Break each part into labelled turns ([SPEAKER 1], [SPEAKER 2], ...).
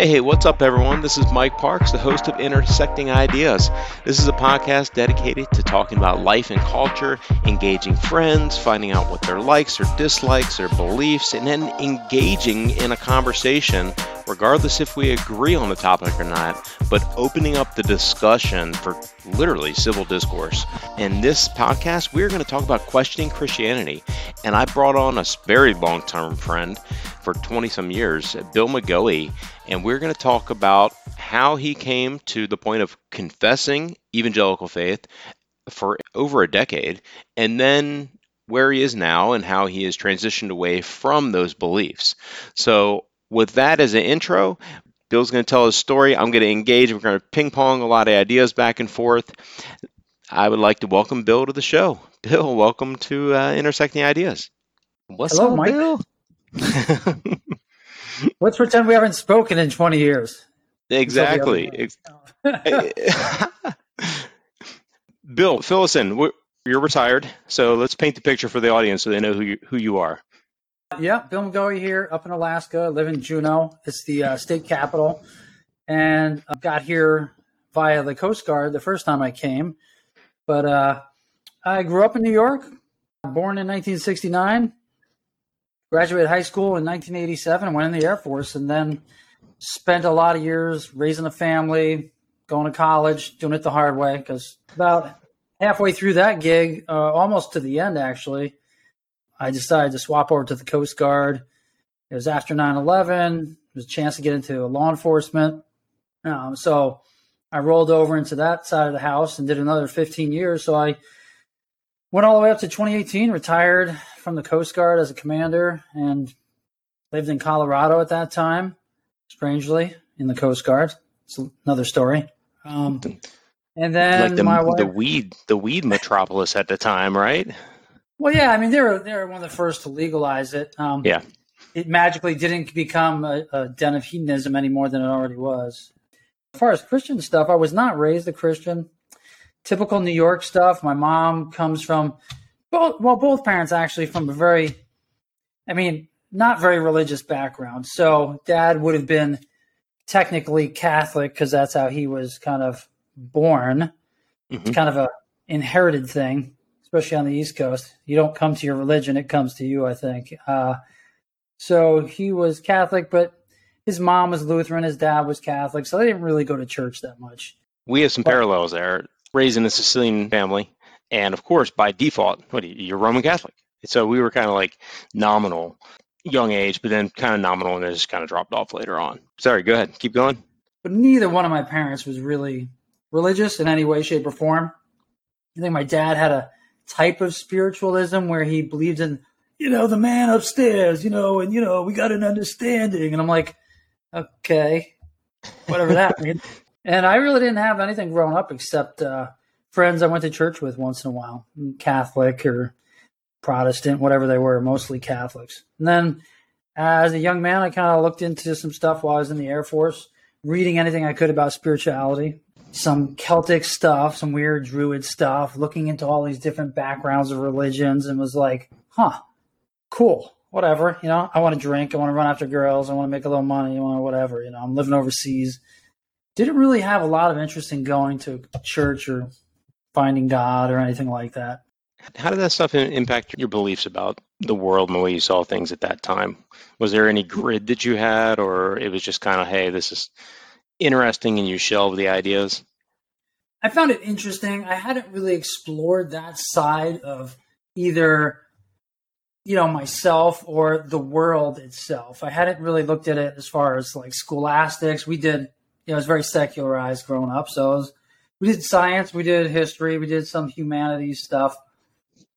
[SPEAKER 1] Hey, what's up, everyone? This is Mike Parks, the host of Intersecting Ideas. This is a podcast dedicated to talking about life and culture, engaging friends, finding out what their likes or dislikes, their beliefs, and then engaging in a conversation, regardless if we agree on the topic or not, but opening up the discussion for literally civil discourse. In this podcast, we're going to talk about questioning Christianity, and I brought on a very long term friend for 20 some years, Bill McGoey, and we're going to talk about how he came to the point of confessing evangelical faith for over a decade, and then where he is now and how he has transitioned away from those beliefs. So, with that as an intro, Bill's going to tell his story. I'm going to engage. We're going to ping pong a lot of ideas back and forth. I would like to welcome Bill to the show. Bill, welcome to uh, Intersecting Ideas.
[SPEAKER 2] What's Hello, up, Mike? Bill? Let's pretend we haven't spoken in 20 years.
[SPEAKER 1] Exactly. Bill, fill us in. You're retired, so let's paint the picture for the audience so they know who you, who you are.
[SPEAKER 2] Yeah, Bill McGoey here, up in Alaska. live in Juneau. It's the uh, state capital, and I got here via the Coast Guard the first time I came. But uh, I grew up in New York, born in 1969, graduated high school in 1987 went in the Air Force and then spent a lot of years raising a family, going to college, doing it the hard way. Because about halfway through that gig, uh, almost to the end actually, I decided to swap over to the Coast Guard. It was after 9 11. It was a chance to get into law enforcement. Um, so I rolled over into that side of the house and did another 15 years. So I went all the way up to 2018, retired from the Coast Guard as a commander, and lived in Colorado at that time. Strangely, in the Coast Guard. It's another story. Um, and then
[SPEAKER 1] like the,
[SPEAKER 2] my wife,
[SPEAKER 1] the weed, the weed metropolis at the time, right?
[SPEAKER 2] Well, yeah. I mean, they were they were one of the first to legalize it. Um,
[SPEAKER 1] yeah.
[SPEAKER 2] It magically didn't become a, a den of hedonism any more than it already was. As far as Christian stuff, I was not raised a Christian. Typical New York stuff. My mom comes from both well, both parents actually from a very, I mean, not very religious background. So dad would have been technically Catholic because that's how he was kind of born. Mm-hmm. It's kind of a inherited thing, especially on the East Coast. You don't come to your religion; it comes to you. I think. Uh, so he was Catholic, but his mom was Lutheran. His dad was Catholic, so they didn't really go to church that much.
[SPEAKER 1] We have some but, parallels there. Raised in a Sicilian family, and of course, by default, what you, are Roman Catholic. So we were kind of like nominal, young age, but then kind of nominal, and then just kind of dropped off later on. Sorry, go ahead, keep going.
[SPEAKER 2] But neither one of my parents was really religious in any way, shape, or form. I think my dad had a type of spiritualism where he believes in, you know, the man upstairs, you know, and you know, we got an understanding. And I'm like, okay, whatever that means. And I really didn't have anything growing up except uh, friends I went to church with once in a while, Catholic or Protestant, whatever they were, mostly Catholics. And then as a young man, I kind of looked into some stuff while I was in the Air Force, reading anything I could about spirituality, some Celtic stuff, some weird Druid stuff, looking into all these different backgrounds of religions, and was like, huh, cool, whatever. You know, I want to drink, I want to run after girls, I want to make a little money, I want to whatever. You know, I'm living overseas. Didn't really have a lot of interest in going to church or finding God or anything like that.
[SPEAKER 1] How did that stuff impact your beliefs about the world and the way you saw things at that time? Was there any grid that you had, or it was just kind of, hey, this is interesting and you shelve the ideas?
[SPEAKER 2] I found it interesting. I hadn't really explored that side of either, you know, myself or the world itself. I hadn't really looked at it as far as like scholastics. We did, you know, it was very secularized growing up. So was we did science, we did history, we did some humanities stuff.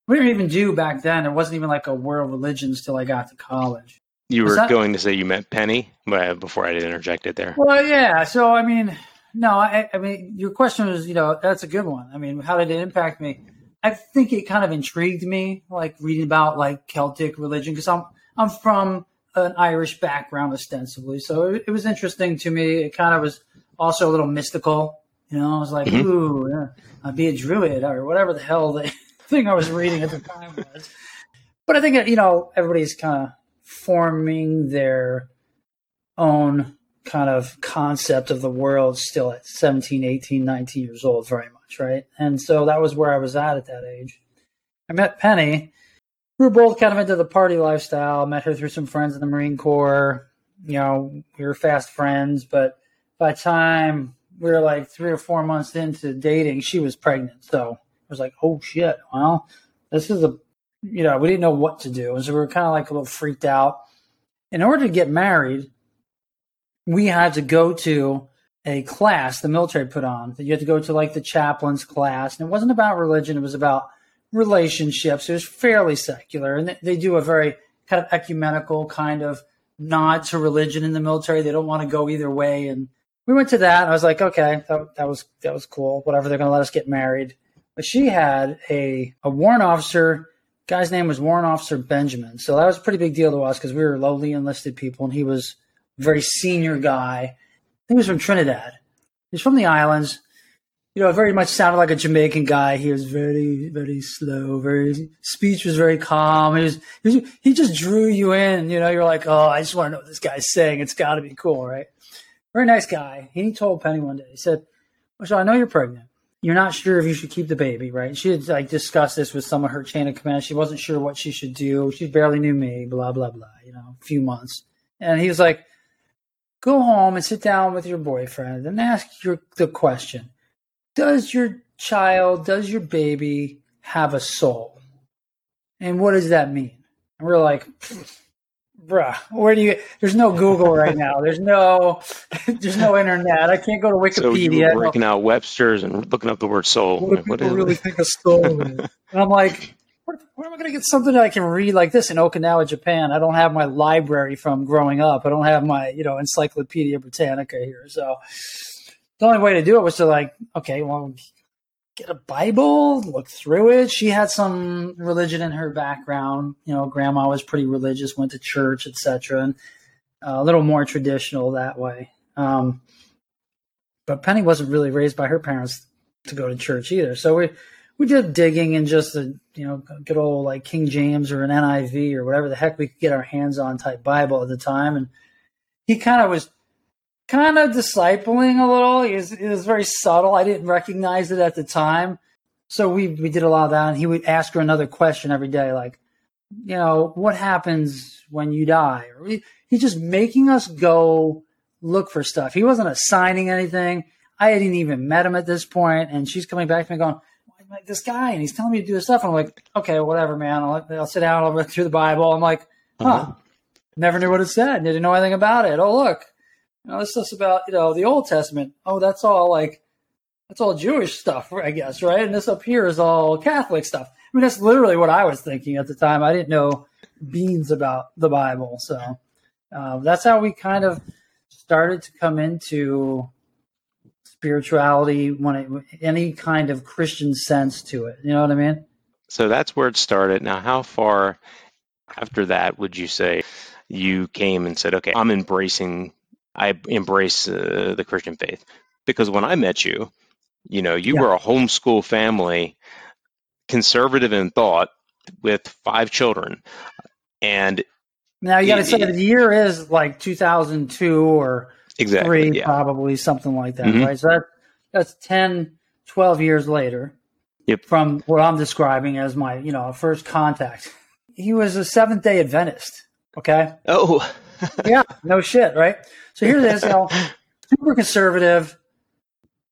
[SPEAKER 2] We didn't even do back then. It wasn't even like a world religions till I got to college.
[SPEAKER 1] You were going to say you meant Penny but before I interjected there.
[SPEAKER 2] Well, yeah. So I mean, no, I, I mean, your question was, you know, that's a good one. I mean, how did it impact me? I think it kind of intrigued me, like reading about like Celtic religion, because I'm I'm from an Irish background ostensibly, so it, it was interesting to me. It kind of was also a little mystical you know, I was like, mm-hmm. ooh, yeah, I'd be a druid or whatever the hell the thing I was reading at the time was. But I think, you know, everybody's kind of forming their own kind of concept of the world still at 17, 18, 19 years old, very much, right? And so that was where I was at at that age. I met Penny. We were both kind of into the party lifestyle. Met her through some friends in the Marine Corps. You know, we were fast friends, but by time we were like three or four months into dating, she was pregnant. So I was like, oh shit, well, this is a, you know, we didn't know what to do. And so we were kind of like a little freaked out. In order to get married, we had to go to a class the military put on that you had to go to like the chaplain's class. And it wasn't about religion, it was about relationships. It was fairly secular. And they do a very kind of ecumenical kind of nod to religion in the military. They don't want to go either way. And we went to that. And I was like, okay, that, that was that was cool. Whatever. They're going to let us get married. But she had a a warrant officer. Guy's name was Warrant Officer Benjamin. So that was a pretty big deal to us because we were lowly enlisted people, and he was a very senior guy. He was from Trinidad. He's from the islands. You know, very much sounded like a Jamaican guy. He was very, very slow. Very speech was very calm. He was, he, was, he just drew you in. You know, you're like, oh, I just want to know what this guy's saying. It's got to be cool, right? Very nice guy. He told Penny one day, he said, so I know you're pregnant. You're not sure if you should keep the baby, right? She had like discussed this with some of her chain of command. She wasn't sure what she should do. She barely knew me, blah, blah, blah, you know, a few months. And he was like, go home and sit down with your boyfriend and ask your, the question Does your child, does your baby have a soul? And what does that mean? And we're like, bruh, where do you? There's no Google right now. There's no, there's no internet. I can't go to Wikipedia. So
[SPEAKER 1] you were breaking out Webster's and looking up the word soul.
[SPEAKER 2] What do people really think of soul? is? and I'm like, where, where am I going to get something that I can read like this in Okinawa, Japan? I don't have my library from growing up. I don't have my, you know, Encyclopedia Britannica here. So the only way to do it was to like, okay, well, get a Bible, look through it. She had some religion in her background. You know, grandma was pretty religious, went to church, etc., and uh, a little more traditional that way. Um, but Penny wasn't really raised by her parents to go to church either. So we we did digging in just a you know good old like King James or an NIV or whatever the heck we could get our hands on type Bible at the time, and he kind of was kind of discipling a little. He was, he was very subtle. I didn't recognize it at the time. So we, we did a lot of that. And he would ask her another question every day, like, you know, what happens when you die? He's just making us go look for stuff. He wasn't assigning anything. I hadn't even met him at this point, and she's coming back to me going, like this guy, and he's telling me to do this stuff. And I'm like, okay, whatever, man. I'll, I'll sit down. I'll read through the Bible. I'm like, huh, uh-huh. never knew what it said. Didn't know anything about it. Oh, look, you know, this stuff's about, you know, the Old Testament. Oh, that's all like, that's all Jewish stuff, I guess, right? And this up here is all Catholic stuff. I mean, that's literally what I was thinking at the time. I didn't know beans about the Bible. So uh, that's how we kind of started to come into spirituality when it, any kind of Christian sense to it. You know what I mean?
[SPEAKER 1] So that's where it started. Now, how far after that would you say you came and said, okay, I'm embracing I embrace uh, the Christian faith because when I met you, you know, you yeah. were a homeschool family, conservative in thought, with five children, and
[SPEAKER 2] now you got to say the year is like 2002 or exactly, three, yeah. probably something like that, mm-hmm. right? So that that's 10, 12 years later.
[SPEAKER 1] Yep.
[SPEAKER 2] From what I'm describing as my, you know, first contact. He was a Seventh Day Adventist. Okay.
[SPEAKER 1] Oh.
[SPEAKER 2] yeah. No shit. Right. So here it is, super conservative,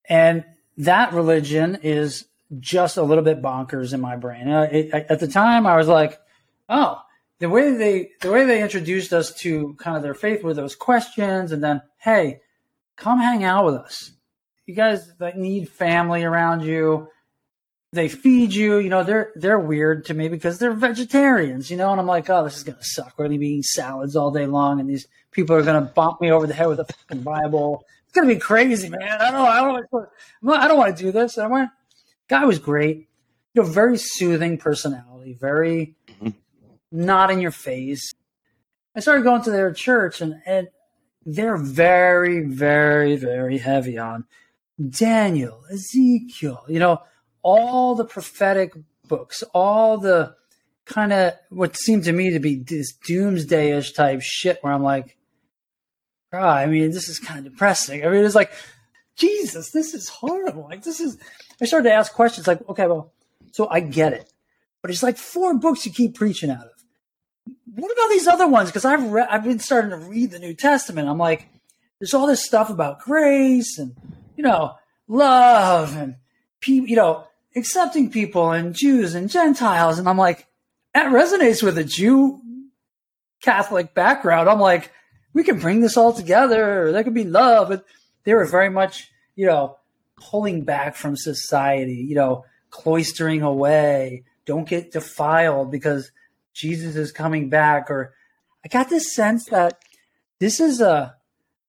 [SPEAKER 2] and that religion is just a little bit bonkers in my brain. Uh, it, at the time, I was like, oh, the way they the way they introduced us to kind of their faith were those questions, and then hey, come hang out with us. You guys that need family around you. They feed you, you know, they're they're weird to me because they're vegetarians, you know, and I'm like, oh, this is gonna suck. We're gonna be eating salads all day long, and these people are going to bump me over the head with a fucking Bible. It's going to be crazy, man. I don't, I don't, I don't want to do this. I want. Guy was great. You know, very soothing personality. Very mm-hmm. not in your face. I started going to their church, and and they're very, very, very heavy on Daniel, Ezekiel. You know, all the prophetic books, all the kind of what seemed to me to be this doomsday-ish type shit where I'm like, cry. I mean, this is kind of depressing. I mean, it's like, Jesus, this is horrible. Like, this is, I started to ask questions like, okay, well, so I get it, but it's like four books you keep preaching out of. What about these other ones? Because I've read, I've been starting to read the New Testament. I'm like, there's all this stuff about grace and, you know, love and you know, accepting people and Jews and Gentiles. And I'm like, that resonates with a Jew Catholic background. I'm like, we can bring this all together. There could be love. But they were very much, you know, pulling back from society, you know, cloistering away. Don't get defiled because Jesus is coming back. Or I got this sense that this is a,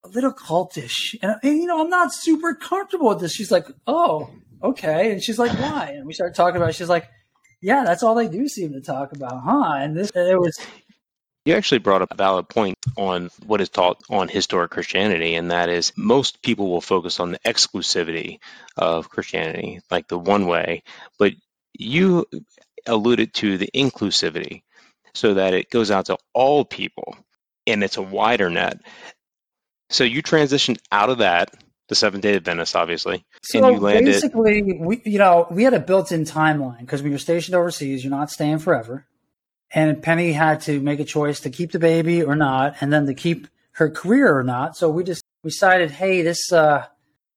[SPEAKER 2] a little cultish. And, and, you know, I'm not super comfortable with this. She's like, oh, okay. And she's like, why? And we started talking about it. She's like, yeah, that's all they do seem to talk about, huh? And this, it was.
[SPEAKER 1] You actually brought up a valid point on what is taught on historic Christianity, and that is most people will focus on the exclusivity of Christianity, like the one way, but you alluded to the inclusivity so that it goes out to all people and it's a wider net. So you transitioned out of that the Seventh Day Adventist, obviously,
[SPEAKER 2] so and you landed. Basically, we you know we had a built-in timeline because when you're stationed overseas. You're not staying forever, and Penny had to make a choice to keep the baby or not, and then to keep her career or not. So we just decided, hey, this uh,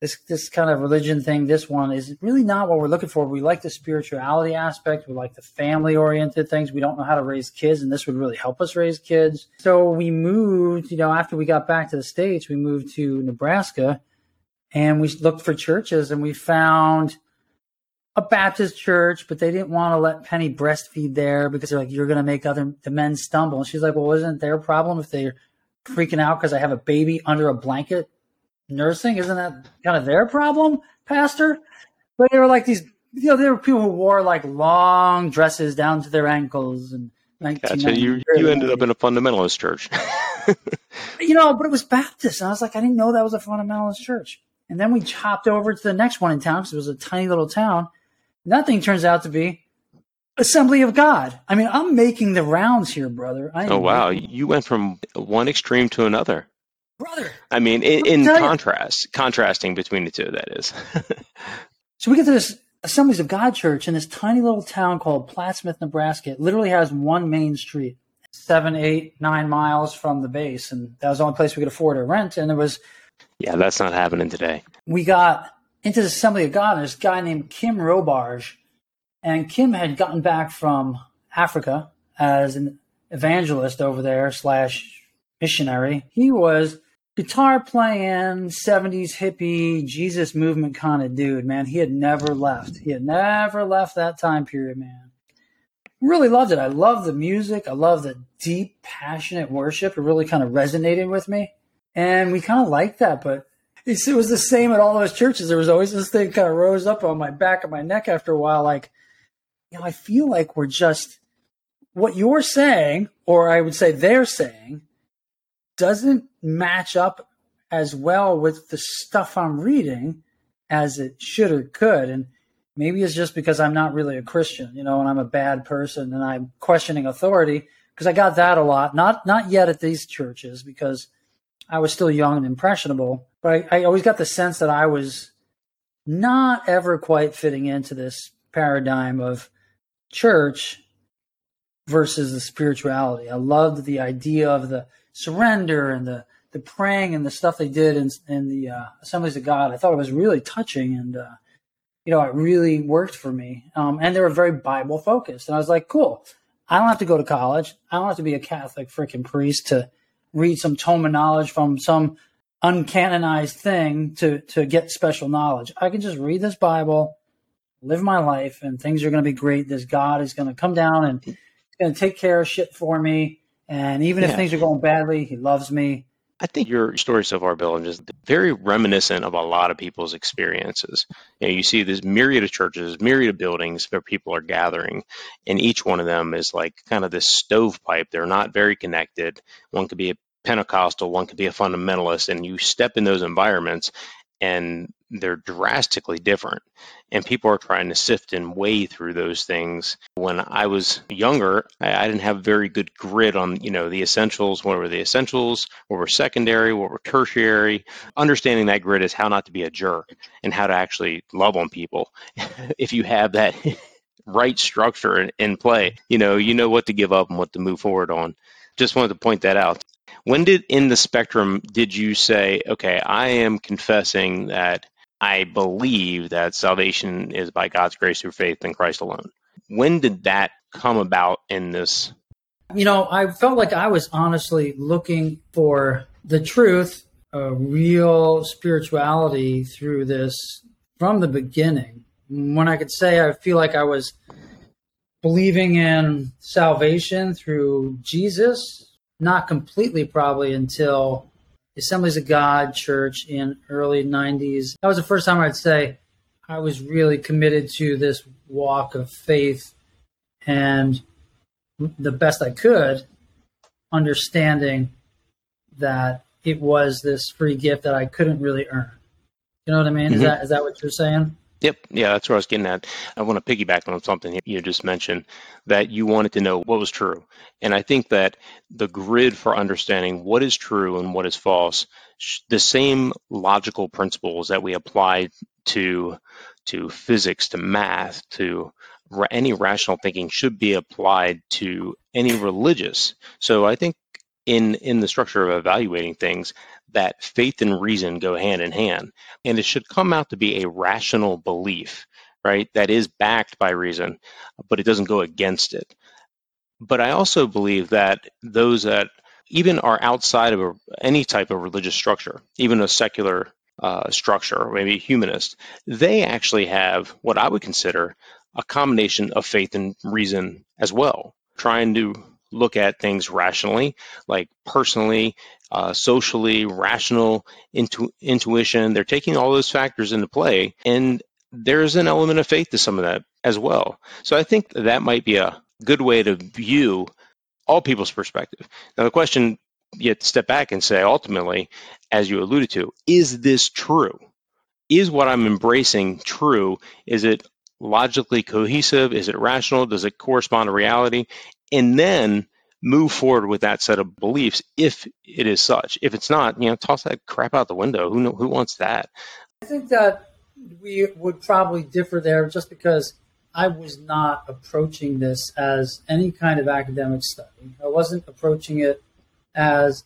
[SPEAKER 2] this this kind of religion thing, this one is really not what we're looking for. We like the spirituality aspect, we like the family-oriented things. We don't know how to raise kids, and this would really help us raise kids. So we moved. You know, after we got back to the states, we moved to Nebraska and we looked for churches and we found a Baptist church, but they didn't want to let Penny breastfeed there because they're like, you're going to make other the men stumble. And she's like, well, isn't their problem if they're freaking out because I have a baby under a blanket nursing? Isn't that kind of their problem, Pastor? But they were like these, you know, there were people who wore like long dresses down to their ankles and.
[SPEAKER 1] Gotcha. You you ended up in a fundamentalist church.
[SPEAKER 2] you know, but it was Baptist, and I was like, I didn't know that was a fundamentalist church. And then we chopped over to the next one in town because it was a tiny little town. And that thing turns out to be Assembly of God. I mean, I'm making the rounds here, brother. I
[SPEAKER 1] oh wow, you went from one extreme to another,
[SPEAKER 2] brother.
[SPEAKER 1] I mean, in, in contrast, you. contrasting between the two, that is.
[SPEAKER 2] so we get to this Assemblies of God church in this tiny little town called Plattsmouth, Nebraska. It literally has one main street, seven, eight, nine miles from the base, and that was the only place we could afford to rent. And there was
[SPEAKER 1] yeah, that's not happening today.
[SPEAKER 2] We got into the Assembly of God, this guy named Kim Robarge. And Kim had gotten back from Africa as an evangelist over there slash missionary. He was guitar playing, 70s hippie, Jesus movement kind of dude, man. He had never left. He had never left that time period, man. Really loved it. I love the music. I love the deep, passionate worship. It really kind of resonated with me. And we kind of liked that, but it was the same at all those churches. There was always this thing kind of rose up on my back of my neck after a while. Like, you know, I feel like we're just what you're saying, or I would say they're saying, doesn't match up as well with the stuff I'm reading as it should or could. And maybe it's just because I'm not really a Christian, you know, and I'm a bad person and I'm questioning authority because I got that a lot. Not not yet at these churches because I was still young and impressionable, but I, I always got the sense that I was not ever quite fitting into this paradigm of church versus the spirituality. I loved the idea of the surrender and the the praying and the stuff they did in, in the uh, Assemblies of God. I thought it was really touching and uh, you know it really worked for me. Um, and they were very Bible focused, and I was like, cool. I don't have to go to college. I don't have to be a Catholic freaking priest to read some tome of knowledge from some uncanonized thing to to get special knowledge. I can just read this Bible, live my life, and things are going to be great. This God is going to come down and going to take care of shit for me. And even yeah. if things are going badly, He loves me.
[SPEAKER 1] I think your story so far, Bill, is very reminiscent of a lot of people's experiences. You, know, you see this myriad of churches, myriad of buildings where people are gathering, and each one of them is like kind of this stovepipe. They're not very connected. One could be a Pentecostal, one could be a fundamentalist, and you step in those environments, and they're drastically different. And people are trying to sift and weigh through those things. When I was younger, I, I, didn't have very good grid on, you know, the essentials. What were the essentials? What were secondary? What were tertiary? Understanding that grid is how not to be a jerk and how to actually love on people. if you have that right structure in, in play, you know, you know what to give up and what to move forward on. Just wanted to point that out. When did in the spectrum did you say, okay, I am confessing that I believe that salvation is by God's grace through faith in Christ alone? When did that come about in this?
[SPEAKER 2] You know, I felt like I was honestly looking for the truth, a real spirituality through this from the beginning. When I could say I feel like I was believing in salvation through Jesus not completely probably until Assemblies of God Church in early 90s. That was the first time I'd say I was really committed to this walk of faith and the best I could, understanding that it was this free gift that I couldn't really earn. You know what I mean? Mm-hmm. Is that is that what you're saying?
[SPEAKER 1] Yep. Yeah, that's where I was getting at. I want to piggyback on something you just mentioned that you wanted to know what was true. And I think that the grid for understanding what is true and what is false, the same logical principles that we apply to to physics, to math, to any rational thinking should be applied to any religious. So I think in in the structure of evaluating things, that faith and reason go hand in hand. And it should come out to be a rational belief, right? That is backed by reason, but it doesn't go against it. But I also believe that those that even are outside of a, any type of religious structure, even a secular uh, structure, or maybe humanist, they actually have what I would consider a combination of faith and reason as well, trying to look at things rationally, like personally, uh, socially, rational intu- intuition. They're taking all those factors into play, and there's an element of faith to some of that as well. So I think that might be a good way to view all people's perspective. Now, the question you have to step back and say, ultimately, as you alluded to, is this true? Is what I'm embracing true? Is it logically cohesive? Is it rational? Does it correspond to reality? And then move forward with that set of beliefs if it is such. If it's not, you know, toss that crap out the window. Who who wants that?
[SPEAKER 2] I think that we would probably differ there just because I was not approaching this as any kind of academic study. I wasn't approaching it as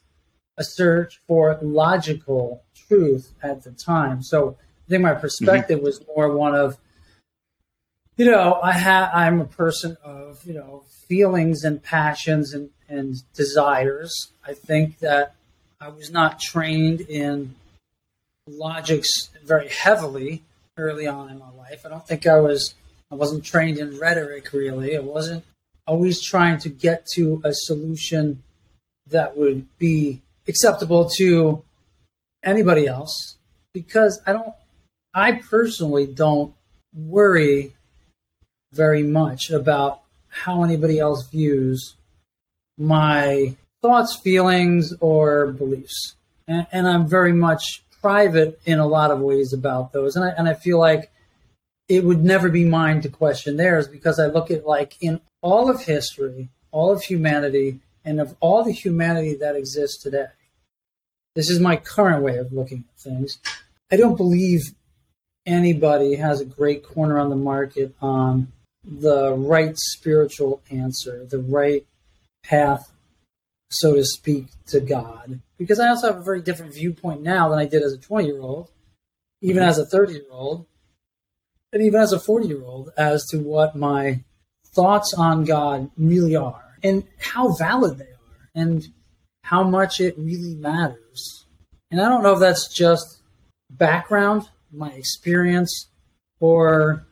[SPEAKER 2] a search for logical truth at the time. So I think my perspective mm-hmm. was more one of you know, I have I'm a person of, you know, feelings and passions and, and desires. I think that I was not trained in logics very heavily early on in my life. I don't think I was I wasn't trained in rhetoric really. I wasn't always trying to get to a solution that would be acceptable to anybody else because I don't I personally don't worry very much about how anybody else views my thoughts, feelings, or beliefs. And, and, I'm very much private in a lot of ways about those. And I, and I feel like it would never be mine to question theirs because I look at like in all of history, all of humanity, and of all the humanity that exists today. This is my current way of looking at things. I don't believe anybody has a great corner on the market on the right spiritual answer, the right path, so to speak, to God. Because I also have a very different viewpoint now than I did as a 20 year old, even mm-hmm. as a 30 year old, and even as a 40 year old, as to what my thoughts on God really are and how valid they are and how much it really matters. And I don't know if that's just background, my experience, or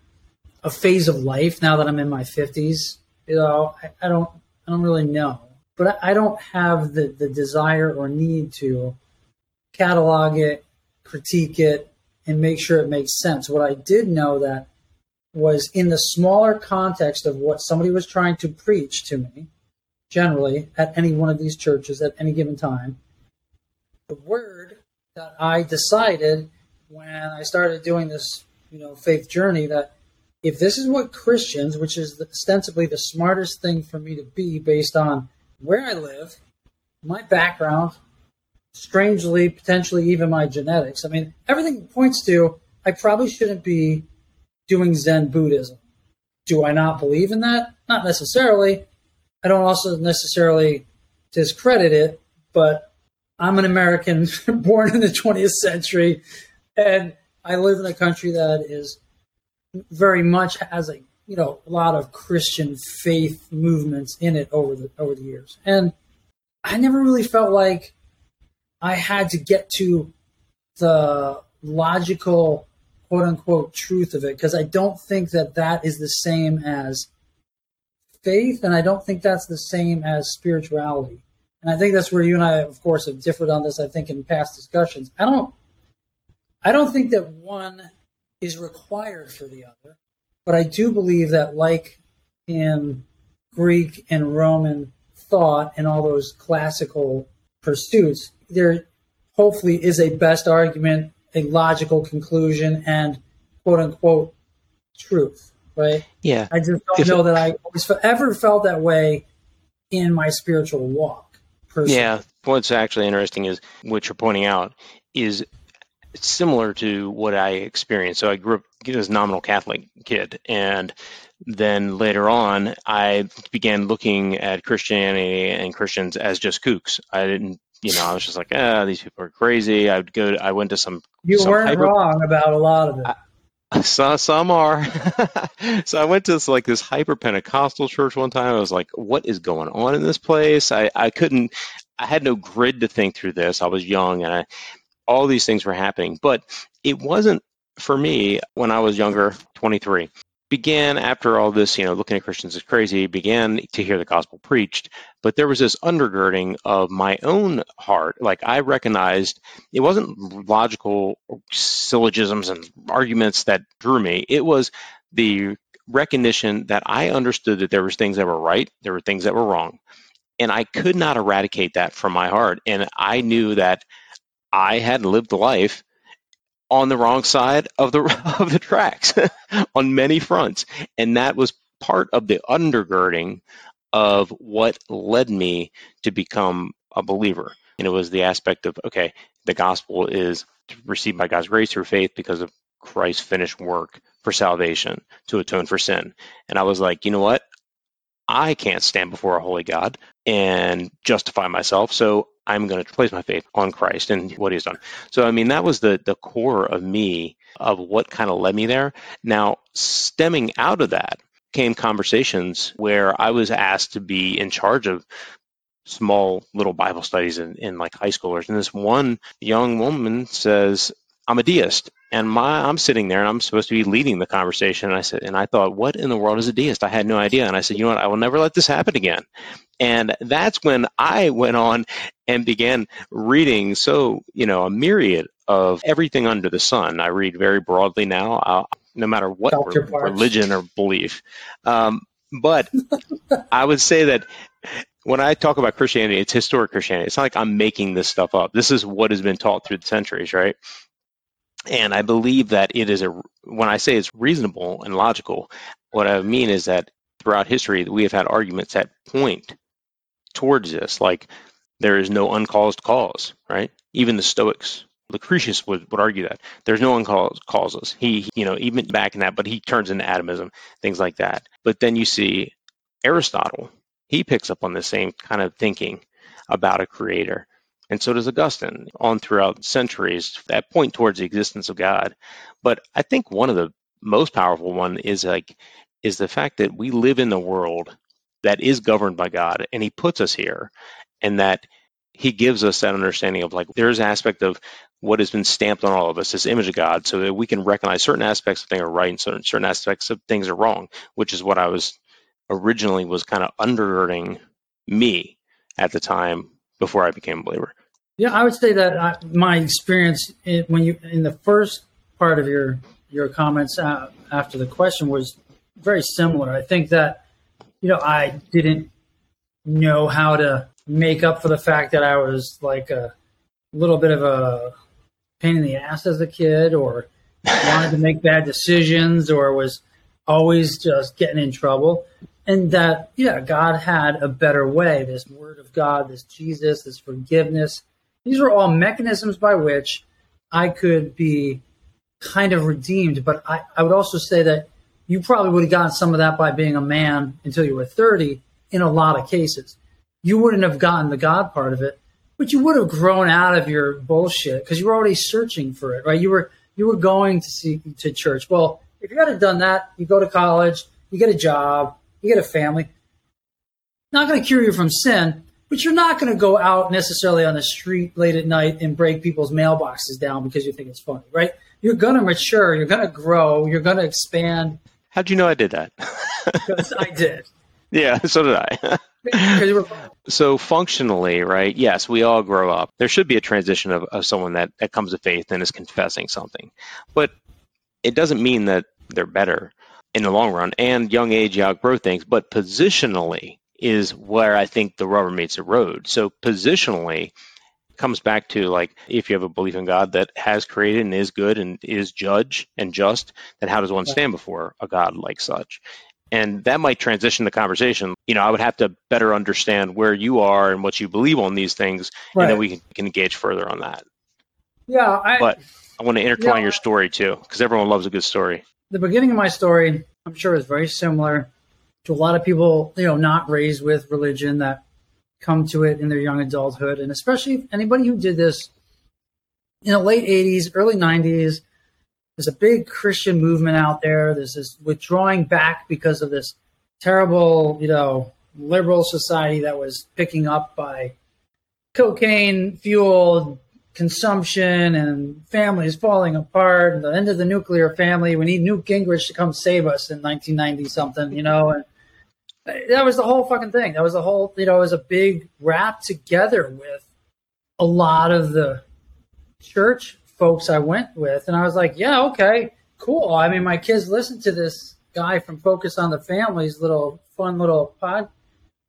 [SPEAKER 2] a phase of life now that I'm in my 50s. You know, I, I don't I don't really know, but I, I don't have the the desire or need to catalog it, critique it, and make sure it makes sense. What I did know that was in the smaller context of what somebody was trying to preach to me, generally at any one of these churches at any given time, the word that I decided when I started doing this, you know, faith journey that if this is what Christians, which is ostensibly the smartest thing for me to be based on where I live, my background, strangely, potentially even my genetics. I mean, everything points to I probably shouldn't be doing Zen Buddhism. Do I not believe in that? Not necessarily. I don't also necessarily discredit it, but I'm an American born in the 20th century, and I live in a country that is very much has a you know a lot of Christian faith movements in it over the over the years, and I never really felt like I had to get to the logical quote unquote truth of it because I don't think that that is the same as faith, and I don't think that's the same as spirituality. And I think that's where you and I, of course, have differed on this. I think in past discussions, I don't, I don't think that one is required for the other. But I do believe that, like in Greek and Roman thought and all those classical pursuits, there hopefully is a best argument, a logical conclusion, and quote unquote truth, right?
[SPEAKER 1] Yeah.
[SPEAKER 2] I just don't if know it, that I always ever felt that way in my spiritual walk.
[SPEAKER 1] Personally. Yeah. What's actually interesting is what you're pointing out is it's similar to what I experienced. So I grew up as a nominal Catholic kid, and then later on, I began looking at Christianity and Christians as just kooks. I didn't, you know, I was just like, ah, these people are crazy. I would go. To, I went to some.
[SPEAKER 2] You
[SPEAKER 1] some
[SPEAKER 2] weren't hyper- wrong about a lot of it.
[SPEAKER 1] I, some, some are. so I went to this, like this hyper Pentecostal church one time. I was like, what is going on in this place? I, I couldn't. I had no grid to think through this. I was young, and I all these things were happening. But it wasn't for me when I was younger, 23. Began after all this, you know, looking at Christians as crazy, began to hear the gospel preached. But there was this undergirding of my own heart. Like I recognized it wasn't logical syllogisms and arguments that drew me. It was the recognition that I understood that there was things that were right, there were things that were wrong. And I could not eradicate that from my heart. And I knew that I had lived life on the wrong side of the of the tracks on many fronts, and that was part of the undergirding of what led me to become a believer. And it was the aspect of okay, the gospel is received by God's grace through faith because of Christ's finished work for salvation to atone for sin. And I was like, you know what? I can't stand before a holy God and justify myself. So I'm going to place my faith on Christ and what He's done. So, I mean, that was the the core of me of what kind of led me there. Now, stemming out of that came conversations where I was asked to be in charge of small little Bible studies in, in like high schoolers. And this one young woman says, I'm a deist. And my I'm sitting there and I'm supposed to be leading the conversation. And I said, and I thought, what in the world is a deist? I had no idea. And I said, you know what? I will never let this happen again. And that's when I went on and began reading so, you know, a myriad of everything under the sun. I read very broadly now, uh, no matter what re- religion or belief. Um, but I would say that when I talk about Christianity, it's historic Christianity. It's not like I'm making this stuff up. This is what has been taught through the centuries, right? And I believe that it is a, when I say it's reasonable and logical, what I mean is that throughout history, we have had arguments that point towards this, like there is no uncaused cause, right? Even the Stoics, Lucretius would, would argue that there's no uncaused causes. He, you know, even back in that, but he turns into atomism, things like that. But then you see Aristotle, he picks up on the same kind of thinking about a creator. And so does Augustine on throughout centuries that point towards the existence of God. But I think one of the most powerful one is like is the fact that we live in the world that is governed by God and he puts us here and that he gives us that understanding of like there's an aspect of what has been stamped on all of us, this image of God, so that we can recognize certain aspects of things are right and certain, certain aspects of things are wrong, which is what I was originally was kind of undergirding me at the time before I became a believer.
[SPEAKER 2] Yeah, I would say that I, my experience in, when you in the first part of your your comments uh, after the question was very similar. I think that you know I didn't know how to make up for the fact that I was like a little bit of a pain in the ass as a kid or wanted to make bad decisions or was always just getting in trouble. And that, yeah, God had a better way. This word of God, this Jesus, this forgiveness. These are all mechanisms by which I could be kind of redeemed. But I, I would also say that you probably would have gotten some of that by being a man until you were 30 in a lot of cases. You wouldn't have gotten the God part of it, but you would have grown out of your bullshit because you were already searching for it, right? You were you were going to see to church. Well, if you had done that, you go to college, you get a job, you get a family. Not going to cure you from sin, but you're not going to go out necessarily on the street late at night and break people's mailboxes down because you think it's funny, right? You're going to mature, you're going to grow, you're going to expand.
[SPEAKER 1] How'd you know I did that?
[SPEAKER 2] because I did.
[SPEAKER 1] Yeah, so did I. so functionally, right? Yes, we all grow up. There should be a transition of, of someone that, that comes to faith and is confessing something. But it doesn't mean that they're better in the long run. And young age, you outgrow things. But positionally is where I think the rubber meets the road. So positionally, comes back to like if you have a belief in God that has created and is good and is judge and just, then how does one stand before a God like such? And that might transition the conversation. You know, I would have to better understand where you are and what you believe on these things, right. and then we can, can, engage further on that.
[SPEAKER 2] Yeah, I,
[SPEAKER 1] but I want to intertwine your story too, because everyone loves a good story.
[SPEAKER 2] The beginning of my story, I'm sure, is very similar to a lot of people, you know, not raised with religion that come to it in their young adulthood, and especially anybody who did this in the late 80s, early 90s. There's a big Christian movement out there. There's this withdrawing back because of this terrible, you know, liberal society that was picking up by cocaine fueled consumption and families falling apart and the end of the nuclear family. We need Newt Gingrich to come save us in 1990 something, you know. And that was the whole fucking thing. That was the whole, you know, it was a big wrap together with a lot of the church folks I went with. And I was like, yeah, okay, cool. I mean, my kids listened to this guy from Focus on the Family's little fun little pod,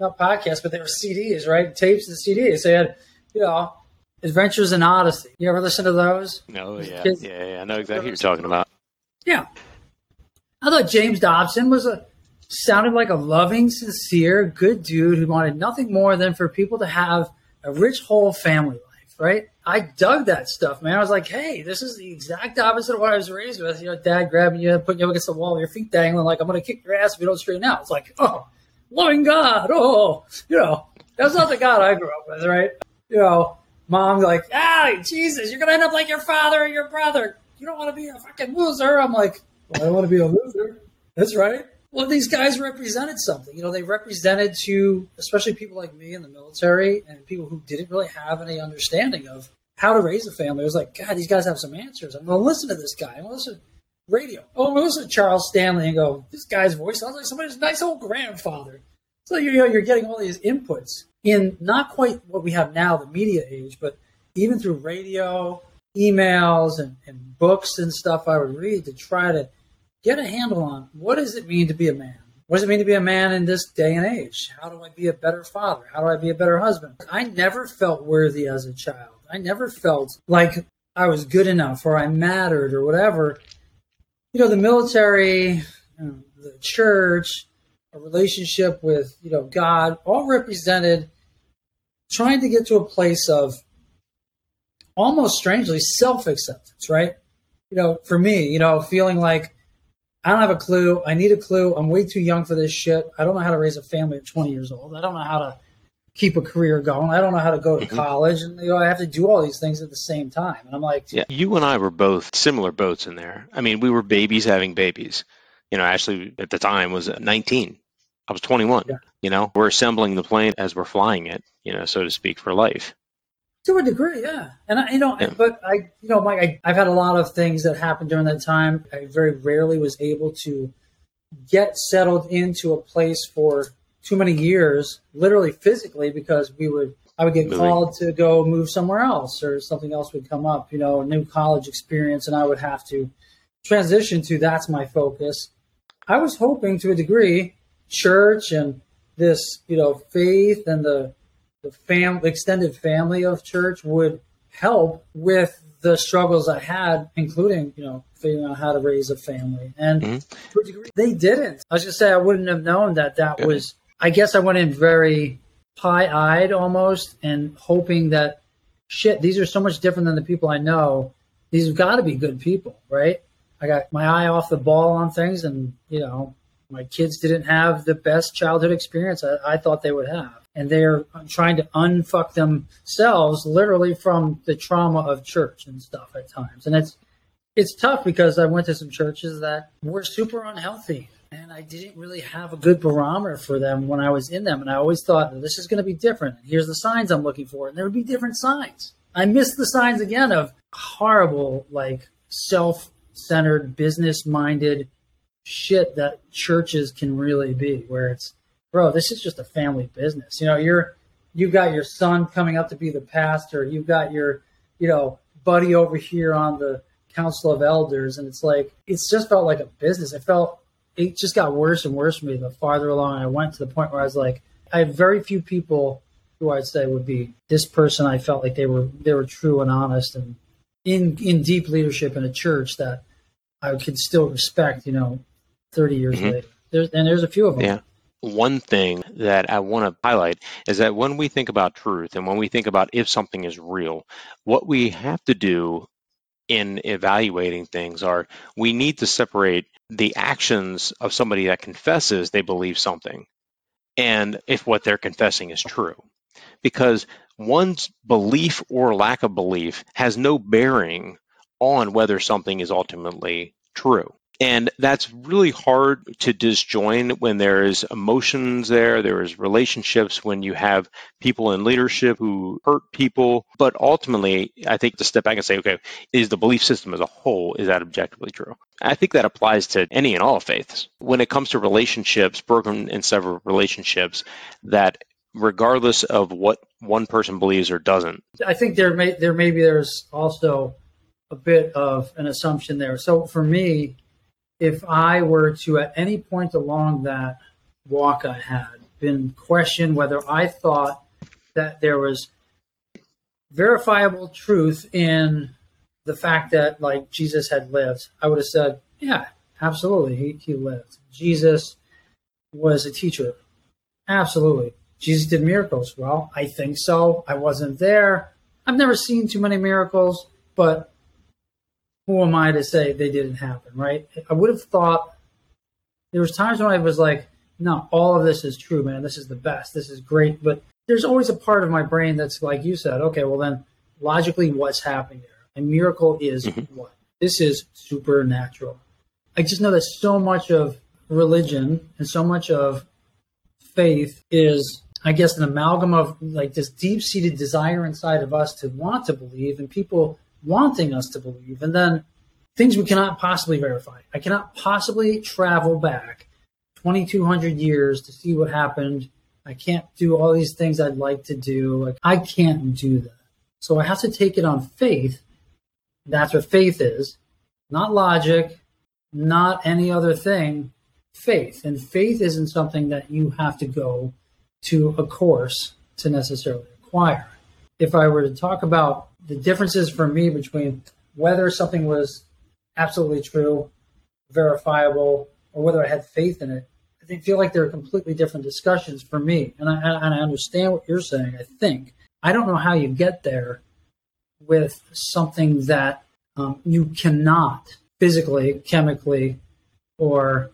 [SPEAKER 2] not podcast, but they were CDs, right? Tapes and CDs. They had, you know, Adventures in Odyssey. You ever listen to those?
[SPEAKER 1] No, yeah. yeah, yeah. I know exactly what you're talking about.
[SPEAKER 2] Yeah. I thought James Dobson was a sounded like a loving, sincere, good dude who wanted nothing more than for people to have a rich whole family life, right? I dug that stuff, man. I was like, hey, this is the exact opposite of what I was raised with. You know, dad grabbing you, putting you against the wall, your feet dangling, like, I'm going to kick your ass if you don't straighten out. It's like, oh, loving God. Oh, you know, that's not the God I grew up with, right? You know, mom like, ah, Jesus, you're going to end up like your father or your brother. You don't want to be a fucking loser. I'm like, well, I don't want to be a loser. That's right. Well, these guys represented something. You know, they represented to, especially people like me in the military and people who didn't really have any understanding of how to raise a family. I was like, God, these guys have some answers. I'm going to listen to this guy. I'm going to listen to radio. Oh, I'm going to listen to Charles Stanley and go, this guy's voice sounds like somebody's nice old grandfather. So, you know, you're getting all these inputs in not quite what we have now, the media age, but even through radio, emails, and, and books and stuff I would read to try to get a handle on what does it mean to be a man? What does it mean to be a man in this day and age? How do I be a better father? How do I be a better husband? I never felt worthy as a child. I never felt like I was good enough or I mattered or whatever. You know, the military, you know, the church, a relationship with, you know, God, all represented trying to get to a place of almost strangely self acceptance, right? You know, for me, you know, feeling like I don't have a clue. I need a clue. I'm way too young for this shit. I don't know how to raise a family at 20 years old. I don't know how to keep a career going. I don't know how to go to mm-hmm. college, and you know I have to do all these things at the same time. And I'm like,
[SPEAKER 1] yeah, you and I were both similar boats in there. I mean, we were babies having babies. You know, Ashley at the time was 19. I was 21. Yeah. You know, we're assembling the plane as we're flying it. You know, so to speak, for life.
[SPEAKER 2] To a degree, yeah. And I, you know, yeah. but I, you know, Mike, I, I've had a lot of things that happened during that time. I very rarely was able to get settled into a place for too many years, literally physically, because we would, I would get called to go move somewhere else or something else would come up, you know, a new college experience, and I would have to transition to that's my focus. I was hoping to a degree, church and this, you know, faith and the the fam- extended family of church would help with the struggles I had, including, you know, figuring out how to raise a family. And mm-hmm. to a degree, they didn't. I was going to say, I wouldn't have known that that yeah. was, I guess I went in very pie eyed almost and hoping that, shit, these are so much different than the people I know. These have got to be good people, right? I got my eye off the ball on things and, you know, my kids didn't have the best childhood experience I, I thought they would have and they're trying to unfuck themselves literally from the trauma of church and stuff at times. And it's it's tough because I went to some churches that were super unhealthy and I didn't really have a good barometer for them when I was in them. And I always thought this is going to be different. Here's the signs I'm looking for, and there would be different signs. I missed the signs again of horrible, like self-centered, business-minded shit that churches can really be, where it's bro, this is just a family business. You know, you're you've got your son coming up to be the pastor, you've got your, you know, buddy over here on the council of elders, and it's like it's just felt like a business. It felt it just got worse and worse for me the farther along I went to the point where I was like, I have very few people who I'd say would be this person. I felt like they were they were true and honest and in in deep leadership in a church that I could still respect. You know, thirty years mm-hmm. later. There's, and there's a few of them.
[SPEAKER 1] Yeah one thing that I want to highlight is that when we think about truth and when we think about if something is real, what we have to do in evaluating things are we need to separate the actions of somebody that confesses they believe something and if what they're confessing is true. Because one's belief or lack of belief has no bearing on whether something is ultimately true. And that's really hard to disjoin when there is emotions there, there is relationships, when you have people in leadership who hurt people. But ultimately, I think to step back and say, okay, is the belief system as a whole, is that objectively true? I think that applies to any and all faiths. When it comes to relationships, broken and severed relationships, that regardless of what one person believes or doesn't.
[SPEAKER 2] I think there may there maybe there's also a bit of an assumption there. So for me, if I were to, at any point along that walk I had, been questioned whether I thought that there was verifiable truth in the fact that like Jesus had lived, I would have said, yeah, absolutely, he, he lived. Jesus was a teacher. Absolutely. Jesus did miracles. Well, I think so. I wasn't there. I've never seen too many miracles, but who am I to say they didn't happen, right? I would have thought there was times when I was like, no, all of this is true, man. This is the best. This is great. But there's always a part of my brain that's like you said, okay, well then logically what's happening there? A miracle is mm-hmm. what? This is supernatural. I just know that so much of religion and so much of faith is I guess an amalgam of like this deep seated desire inside of us to want to believe and people wanting us to believe, and then things we cannot possibly verify. I cannot possibly travel back 2,200 years to see what happened. I can't do all these things I'd like to do. Like, I can't do that. So I have to take it on faith. That's what faith is, not logic, not any other thing. Faith. And faith isn't something that you have to go to a course to necessarily acquire. If I were to talk about the differences for me between whether something was absolutely true, verifiable, or whether I had faith in it, I think feel like they're completely different discussions for me. And I, and I understand what you're saying. I think I don't know how you get there with something that um, you cannot physically, chemically, or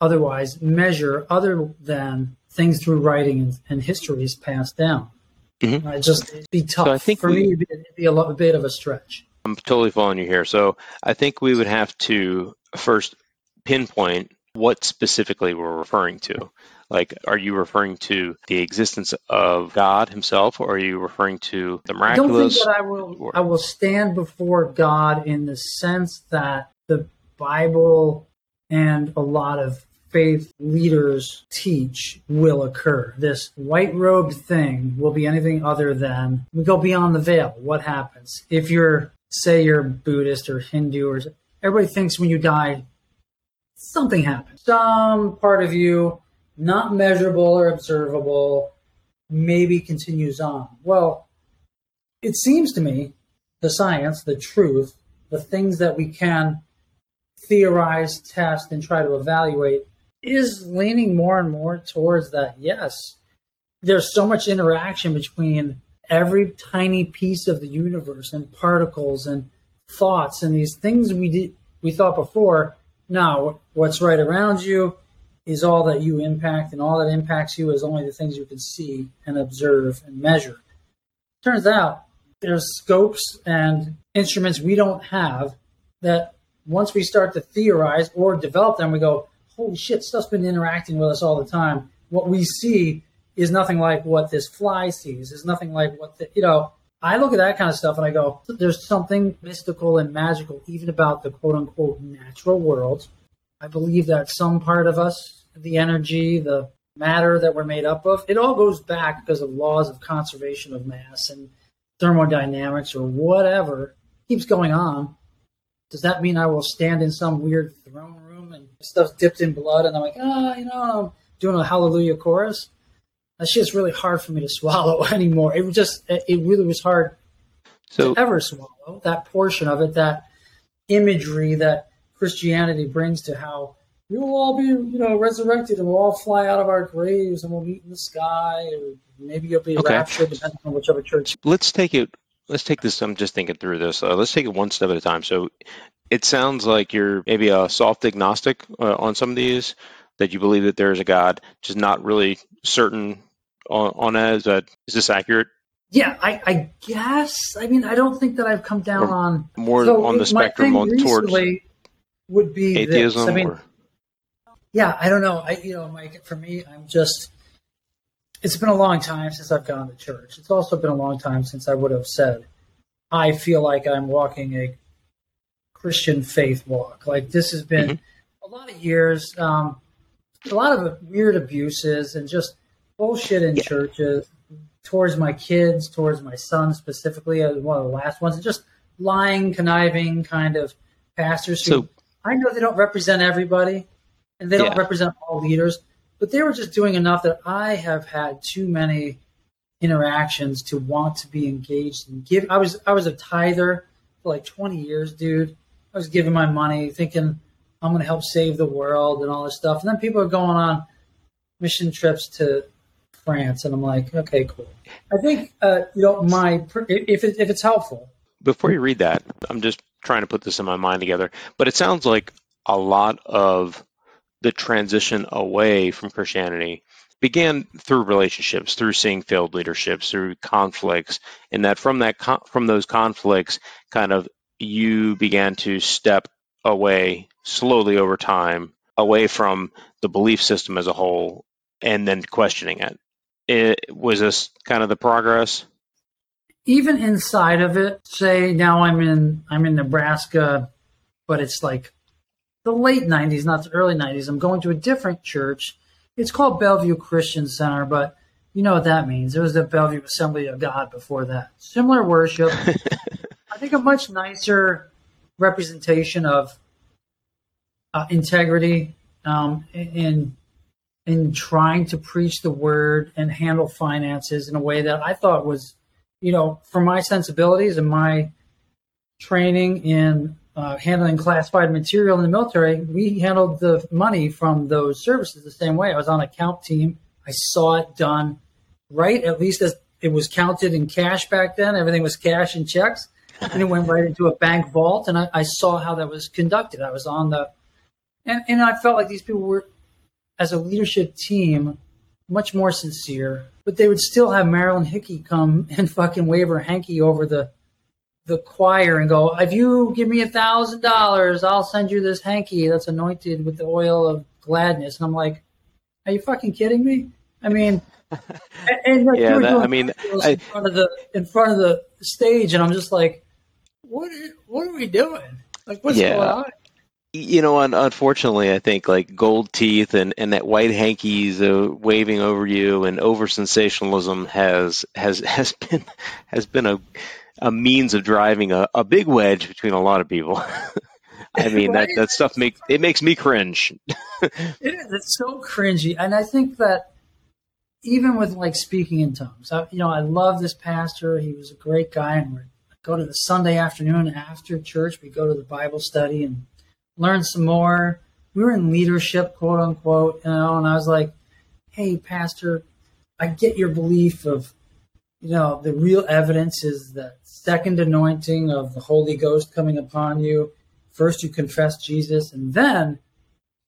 [SPEAKER 2] otherwise measure other than things through writing and, and histories passed down. Mm-hmm. I just it'd be tough. So I think for we, me, it'd be, it'd be a, a bit of a stretch.
[SPEAKER 1] I'm totally following you here. So I think we would have to first pinpoint what specifically we're referring to. Like, are you referring to the existence of God Himself, or are you referring to the miraculous?
[SPEAKER 2] I don't think that I will. I will stand before God in the sense that the Bible and a lot of faith leaders teach will occur. This white robed thing will be anything other than we go beyond the veil. What happens? If you're, say, you're Buddhist or Hindu, or everybody thinks when you die, something happens. Some part of you, not measurable or observable, maybe continues on. Well, it seems to me the science, the truth, the things that we can theorize, test, and try to evaluate is leaning more and more towards that. Yes, there's so much interaction between every tiny piece of the universe and particles and thoughts and these things we did we thought before. Now, what's right around you is all that you impact, and all that impacts you is only the things you can see and observe and measure. Turns out there's scopes and instruments we don't have that once we start to theorize or develop them, we go, holy shit, stuff's been interacting with us all the time. What we see is nothing like what this fly sees, is nothing like what the, you know, I look at that kind of stuff and I go, there's something mystical and magical even about the quote unquote natural world. I believe that some part of us, the energy, the matter that we're made up of, it all goes back because of laws of conservation of mass and thermodynamics or whatever keeps going on. Does that mean I will stand in some weird throne stuff's dipped in blood and I'm like, ah, oh, you know, I'm doing a hallelujah chorus? That shit's really hard for me to swallow anymore. It was just, it really was hard so, to ever swallow that portion of it, that imagery that Christianity brings to how we will all be, you know, resurrected and we'll all fly out of our graves and we'll meet in the sky. Or maybe you'll be okay. raptured, depending on whichever church.
[SPEAKER 1] Let's take it. Let's take this. I'm just thinking through this. Uh, let's take it one step at a time. So, it sounds like you're maybe a soft agnostic uh, on some of these. That you believe that there is a God, just not really certain on, on that. Is that is this accurate?
[SPEAKER 2] Yeah, I, I guess. I mean, I don't think that I've come down or on
[SPEAKER 1] more so on the spectrum on towards
[SPEAKER 2] would be
[SPEAKER 1] atheism.
[SPEAKER 2] This. I mean,
[SPEAKER 1] or?
[SPEAKER 2] yeah, I don't know. I you know, Mike, for me, I'm just. It's been a long time since I've gone to church. It's also been a long time since I would have said, I feel like I'm walking a Christian faith walk. Like this has been mm-hmm. a lot of years, um, a lot of weird abuses, and just bullshit in yeah. churches towards my kids, towards my son specifically. as one of the last ones, just lying, conniving kind of pastors who so, I know they don't represent everybody and they don't represent all leaders, but they were just doing enough that I have had too many interactions to want to be engaged and give. I was I was a tither for like 20 years, dude. I was giving my money, thinking I'm going to help save the world and all this stuff, and then people are going on mission trips to France, and I'm like, okay, cool. I think uh, you know my if it, if it's helpful.
[SPEAKER 1] Before you read that, I'm just trying to put this in my mind together, but it sounds like a lot of the transition away from Christianity began through relationships, through seeing failed leaderships, through conflicts, and that from that from those conflicts, kind of you began to step away slowly over time, away from the belief system as a whole, and then questioning it it, was this kind of the progress?
[SPEAKER 2] Even inside of it, say now I'm in I'm in Nebraska, but it's like the late '90s, not the early '90s. I'm going to a different church. It's called Bellevue Christian Center, but you know what that means. It was the Bellevue Assembly of God before that. Similar worship. I think a much nicer representation of uh, integrity um, in in trying to preach the word and handle finances in a way that I thought was, you know, for my sensibilities and my training in uh, handling classified material in the military, we handled the money from those services the same way. I was on a count team. I saw it done right, at least as it was counted in cash back then. Everything was cash and checks. And it went right into a bank vault. And I, I saw how that was conducted. I was on the, and, and I felt like these people were as a leadership team much more sincere, but they would still have Marilyn Hickey come and fucking wave her hanky over the the choir and go, if you give me a thousand dollars, I'll send you this hanky that's anointed with the oil of gladness. And I'm like, are you fucking kidding me? I mean, and, and like
[SPEAKER 1] yeah, that, I mean,
[SPEAKER 2] I, in front of the in front of the stage, and I'm just like, what? What are we doing? Like, what's yeah. going on?
[SPEAKER 1] you know, un- unfortunately, I think like gold teeth and, and that white hankies uh, waving over you and over sensationalism has has has been has been a a means of driving a, a big wedge between a lot of people. I mean that, that stuff makes it makes me cringe.
[SPEAKER 2] it is. It's so cringy, and I think that even with like speaking in tongues, I, you know, I love this pastor. He was a great guy, and we're go to the Sunday afternoon after church. We go to the Bible study and learn some more. We were in leadership, quote unquote, you know, and I was like, hey, Pastor, I get your belief of, you know, the real evidence is the second anointing of the Holy Ghost coming upon you. First, you confess Jesus, and then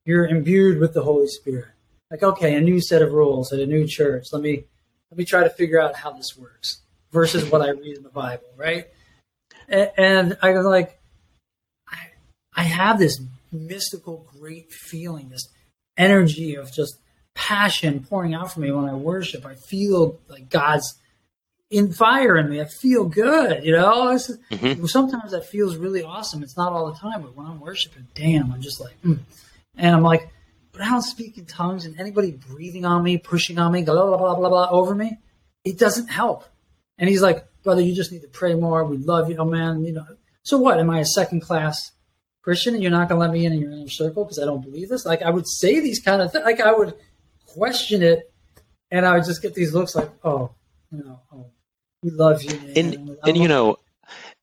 [SPEAKER 2] you're imbued with the Holy Spirit. Like, okay, a new set of rules at a new church. Let me let me try to figure out how this works versus what I read in the Bible, right? And, I was like, I, I have this mystical, great feeling, this energy of just passion pouring out from me when I worship. I feel like God's in fire in me. I feel good, you know. Mm-hmm. Sometimes that feels really awesome. It's not all the time, but when I'm worshiping, damn, I'm just like, mm. and I'm like, but I don't speak in tongues, and anybody breathing on me, pushing on me, blah blah blah blah blah over me, it doesn't help. And he's like, brother, you just need to pray more. We love you, oh man, you know. So what? Am I a second class Christian, and you're not going to let me in in your inner circle because I don't believe this? Like I would say these kind of things. Like I would question it, and I would just get these looks like, oh, you know, oh, we love you. Man.
[SPEAKER 1] And and you know,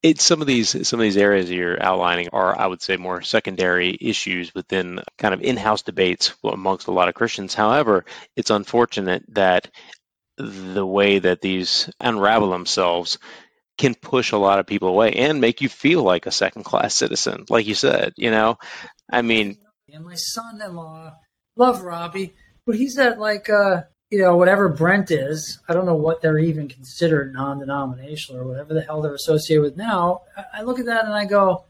[SPEAKER 1] it's some of these some of these areas you're outlining are, I would say, more secondary issues within kind of in-house debates amongst a lot of Christians. However, it's unfortunate that the way that these unravel themselves can push a lot of people away and make you feel like a second class citizen, like you said. You know, I mean,
[SPEAKER 2] and my son-in-law, love Robbie but he's at like uh, you know whatever Brent is. I don't know what they're even considered non-denominational or whatever the hell they're associated with now. I look at that and I go,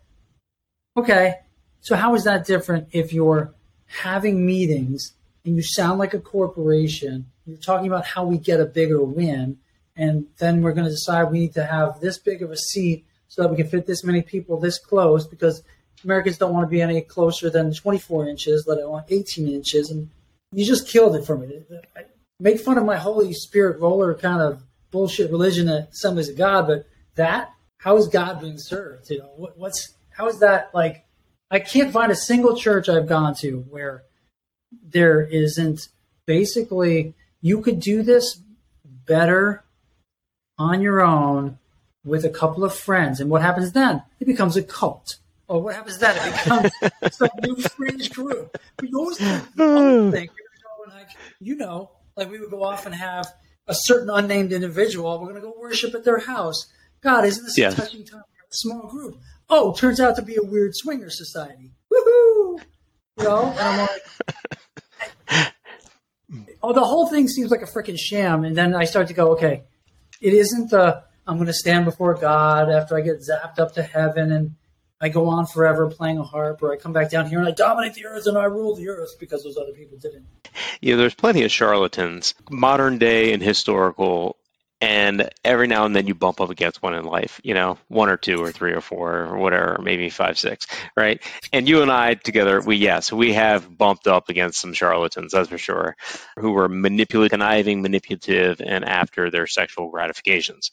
[SPEAKER 2] okay, so how is that different if you're having meetings and you sound like a corporation? You're talking about how we get a bigger win, and then we're going to decide we need to have this big of a seat so that we can fit this many people this close because Americans don't want to be any closer than 24 inches, let alone 18 inches. And you just killed it for me. Make fun of my Holy Spirit roller kind of bullshit religion at Assemblies of God, but that how is God being served? You know, what, what's how is that like? I can't find a single church I've gone to where there isn't basically you could do this better on your own with a couple of friends, and what happens then? It becomes a cult. Or what happens then? It becomes some new fringe group. We always think, like, you know, like we would go off and have a certain unnamed individual. We're going to go worship at their house. God, isn't this a touching time? A small group. Oh, turns out to be a weird swinger society. Woohoo! You know, and I'm like, oh, the whole thing seems like a freaking sham. And then I start to go, okay, it isn't the I'm going to stand before God after I get zapped up to heaven and I go on forever playing a harp, or I come back down here and I dominate the earth and I rule the earth because those other people didn't.
[SPEAKER 1] Yeah, there's plenty of charlatans, modern day and historical, and every now and then you bump up against one in life, you know, one or two or three or four or whatever, maybe five, six, right? And you and I together, we, yes, we have bumped up against some charlatans, that's for sure, who were manipulative, conniving, manipulative, and after their sexual gratifications.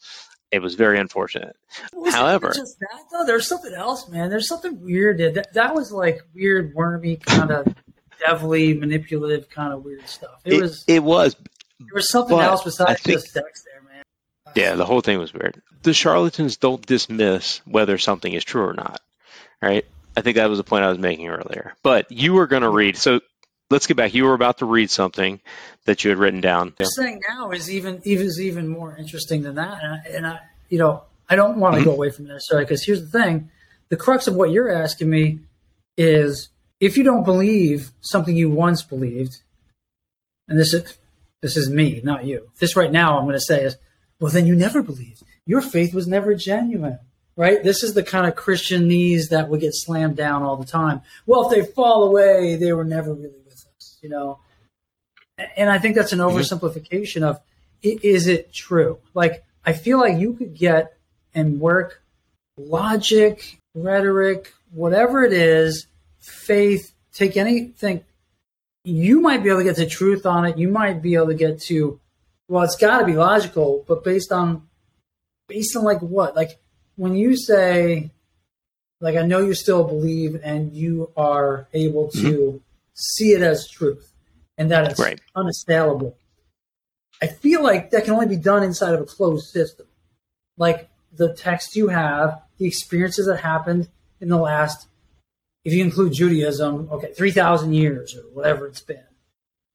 [SPEAKER 1] It was very unfortunate. Was However,
[SPEAKER 2] just that though, there's something else, man. There's something weird. That, that was like weird, wormy, kind of devilly, manipulative, kind of weird stuff.
[SPEAKER 1] It, it, was. It was.
[SPEAKER 2] There was something else besides think, just sex there.
[SPEAKER 1] Yeah, the whole thing was weird. The charlatans don't dismiss whether something is true or not, right? I think that was the point I was making earlier. But you were going to read. So let's get back. You were about to read something that you had written down.
[SPEAKER 2] What I'm now is even even is even more interesting than that, and I, and I you know I don't want to mm-hmm. go away from this, sorry, because here's the thing: the crux of what you're asking me is if you don't believe something you once believed, and this is this is me, not you. This right now, I'm going to say is, well, then you never believed. Your faith was never genuine right? This is the kind of Christianese that would get slammed down all the time. Well, if they fall away, they were never really with us, you know. And I think that's an mm-hmm. oversimplification of is it true? Like I feel like you could get and work logic, rhetoric, whatever it is, faith, take anything. You might be able to get to truth on it. You might be able to get to, well, it's got to be logical, but based on, based on like what? Like when you say, like I know you still believe and you are able to mm-hmm see it as truth and that it's right. unassailable. I feel like that can only be done inside of a closed system. Like the text you have, the experiences that happened in the last, if you include Judaism, okay, 3,000 years or whatever it's been,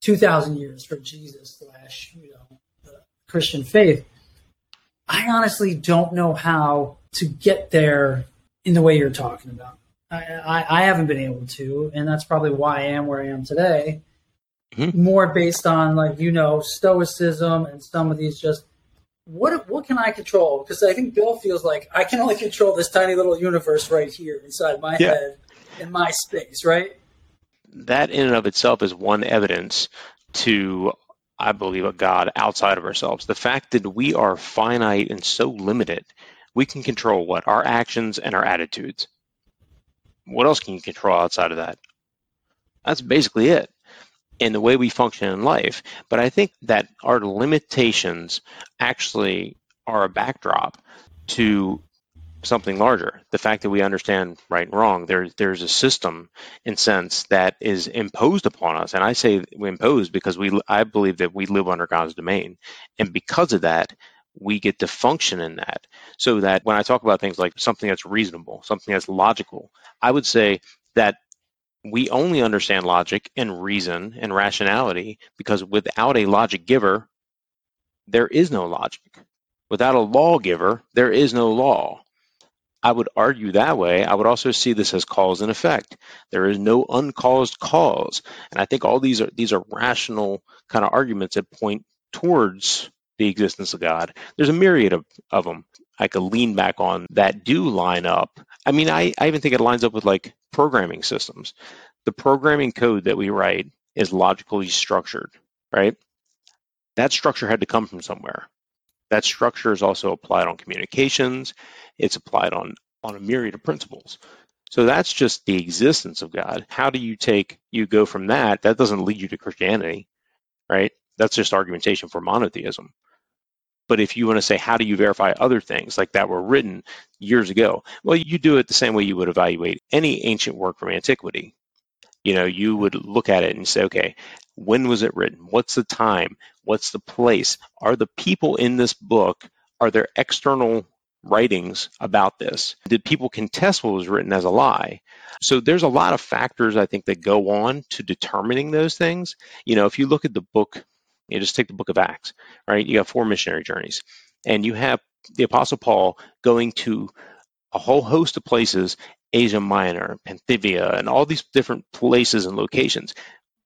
[SPEAKER 2] 2,000 years for Jesus slash, you know, Christian faith. I honestly don't know how to get there in the way you're talking about. I, I, I haven't been able to, and that's probably why I am where I am today. Mm-hmm. More based on like you know stoicism and some of these just what what can I control? Because I think Bill feels like I can only control this tiny little universe right here inside my yeah. head in my space, right?
[SPEAKER 1] That in and of itself is one evidence to I believe a God outside of ourselves. The fact that we are finite and so limited, we can control what? Our actions and our attitudes. What else can you control outside of that? That's basically it in the way we function in life. But I think that our limitations actually are a backdrop to something larger. The fact that we understand right and wrong, there, there's a system in sense that is imposed upon us. And I say imposed because we, I believe that we live under God's domain. And because of that, we get to function in that. So that when I talk about things like something that's reasonable, something that's logical, I would say that we only understand logic and reason and rationality because without a logic giver, there is no logic. Without a lawgiver, there is no law. I would argue that way. I would also see this as cause and effect. There is no uncaused cause. And I think all these are these are rational kind of arguments that point towards the existence of God. There's a myriad of, of them I could lean back on that do line up. I mean, I, I even think it lines up with like programming systems. The programming code that we write is logically structured, right? That structure had to come from somewhere. That structure is also applied on communications. It's applied on, on a myriad of principles. So that's just the existence of God. How do you take, you go from that? That doesn't lead you to Christianity, right? That's just argumentation for monotheism. But if you want to say, how do you verify other things like that were written years ago? Well, you do it the same way you would evaluate any ancient work from antiquity. You know, you would look at it and say, okay, when was it written? What's the time? What's the place? Are the people in this book, are there external writings about this? Did people contest what was written as a lie? So there's a lot of factors I think that go on to determining those things. You know, if you look at the book you just take the book of Acts, right? You got four missionary journeys, and you have the Apostle Paul going to a whole host of places, Asia Minor, Pamphylia, and all these different places and locations.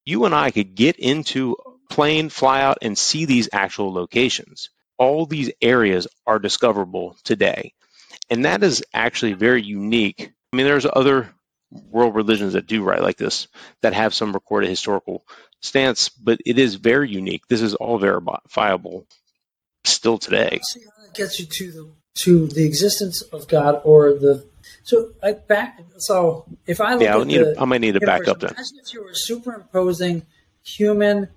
[SPEAKER 1] You and I could get into plane, fly out, and see these actual locations. All these areas are discoverable today. And that is actually very unique. I mean, there's other world religions that do write like this that have some recorded historical stance, but it is very unique. This is all verifiable still today.
[SPEAKER 2] See how that gets you to the to the existence of God or the so I back so if I look
[SPEAKER 1] yeah,
[SPEAKER 2] I,
[SPEAKER 1] need
[SPEAKER 2] the,
[SPEAKER 1] a, I might need to back up then.
[SPEAKER 2] Imagine if you were superimposing human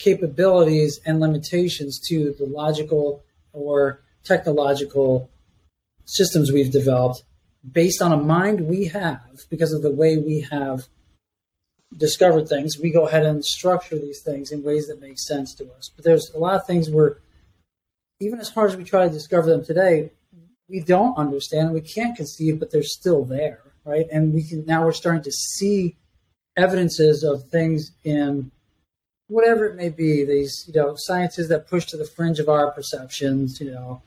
[SPEAKER 2] capabilities and limitations to the logical or technological systems we've developed based on a mind we have because of the way we have discovered things, we go ahead and structure these things in ways that make sense to us. But there's a lot of things where, even as hard as we try to discover them today, we don't understand, we can't conceive, but they're still there, right? And we can now we're starting to see evidences of things in whatever it may be. These, you know, sciences that push to the fringe of our perceptions, you know,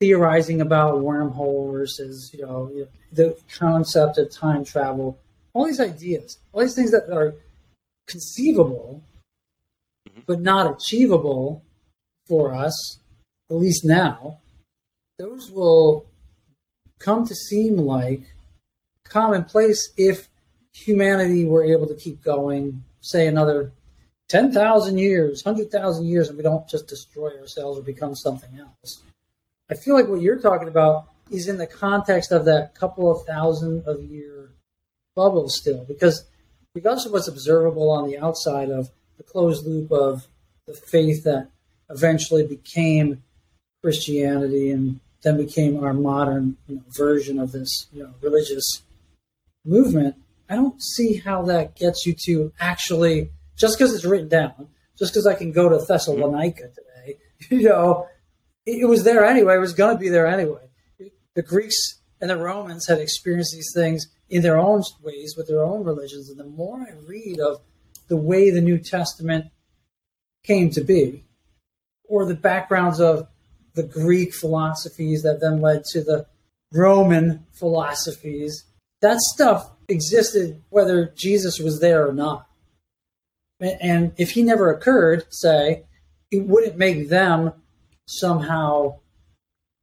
[SPEAKER 2] theorizing about wormholes, is you know, the concept of time travel all these ideas, all these things that are conceivable, mm-hmm. but not achievable for us, at least now, those will come to seem like commonplace if humanity were able to keep going, say, another 10,000 years, 100,000 years, and we don't just destroy ourselves or become something else. I feel like what you're talking about is in the context of that couple of thousand of year bubble still because regardless of what's observable on the outside of the closed loop of the faith that eventually became Christianity and then became our modern you know, version of this you know, religious movement, I don't see how that gets you to actually just because it's written down, just because I can go to Thessalonica today, you know, it was there anyway. It was going to be there anyway. The Greeks and the Romans had experienced these things in their own ways with their own religions. And the more I read of the way the New Testament came to be, or the backgrounds of the Greek philosophies that then led to the Roman philosophies, that stuff existed whether Jesus was there or not. And if he never occurred, say, it wouldn't make them somehow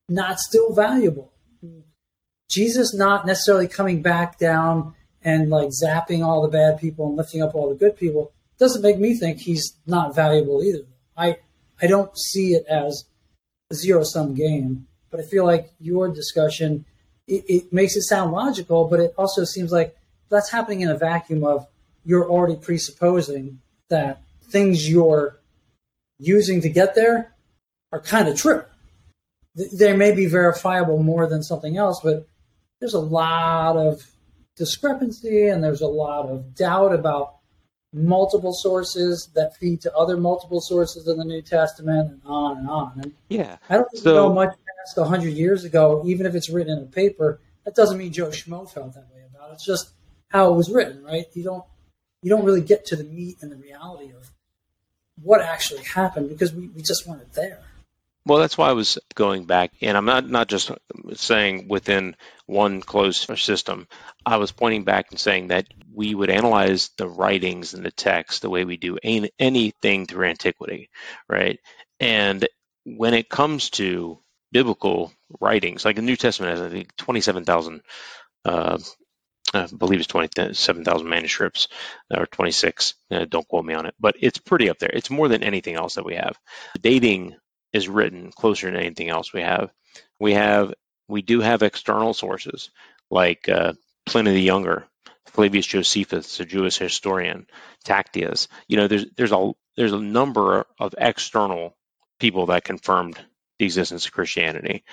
[SPEAKER 2] not still valuable. Jesus not necessarily coming back down and like zapping all the bad people and lifting up all the good people doesn't make me think he's not valuable either. I I don't see it as a zero sum game, but I feel like your discussion it, it makes it sound logical, but it also seems like that's happening in a vacuum of you're already presupposing that things you're using to get there are kind of true. They may be verifiable more than something else, but there's a lot of discrepancy and there's a lot of doubt about multiple sources that feed to other multiple sources in the New Testament and on and on. And
[SPEAKER 1] yeah.
[SPEAKER 2] I don't so, know much past 100 years ago, even if it's written in a paper, that doesn't mean Joe Schmo felt that way about it. It's just how it was written, right? You don't you don't really get to the meat and the reality of what actually happened because we, we just weren't there.
[SPEAKER 1] Well, that's why I was going back, and I'm not not just saying within one closed system. I was pointing back and saying that we would analyze the writings and the text the way we do any, anything through antiquity, right? And when it comes to biblical writings, like the New Testament has, I think, 27,000, uh, I believe it's 27,000 manuscripts or 26. Uh, don't quote me on it, but it's pretty up there. It's more than anything else that we have. Dating is written closer than anything else we have. We have we do have external sources like uh, Pliny the Younger, Flavius Josephus, a Jewish historian, Tacitus. You know, there's there's a there's a number of external people that confirmed the existence of Christianity.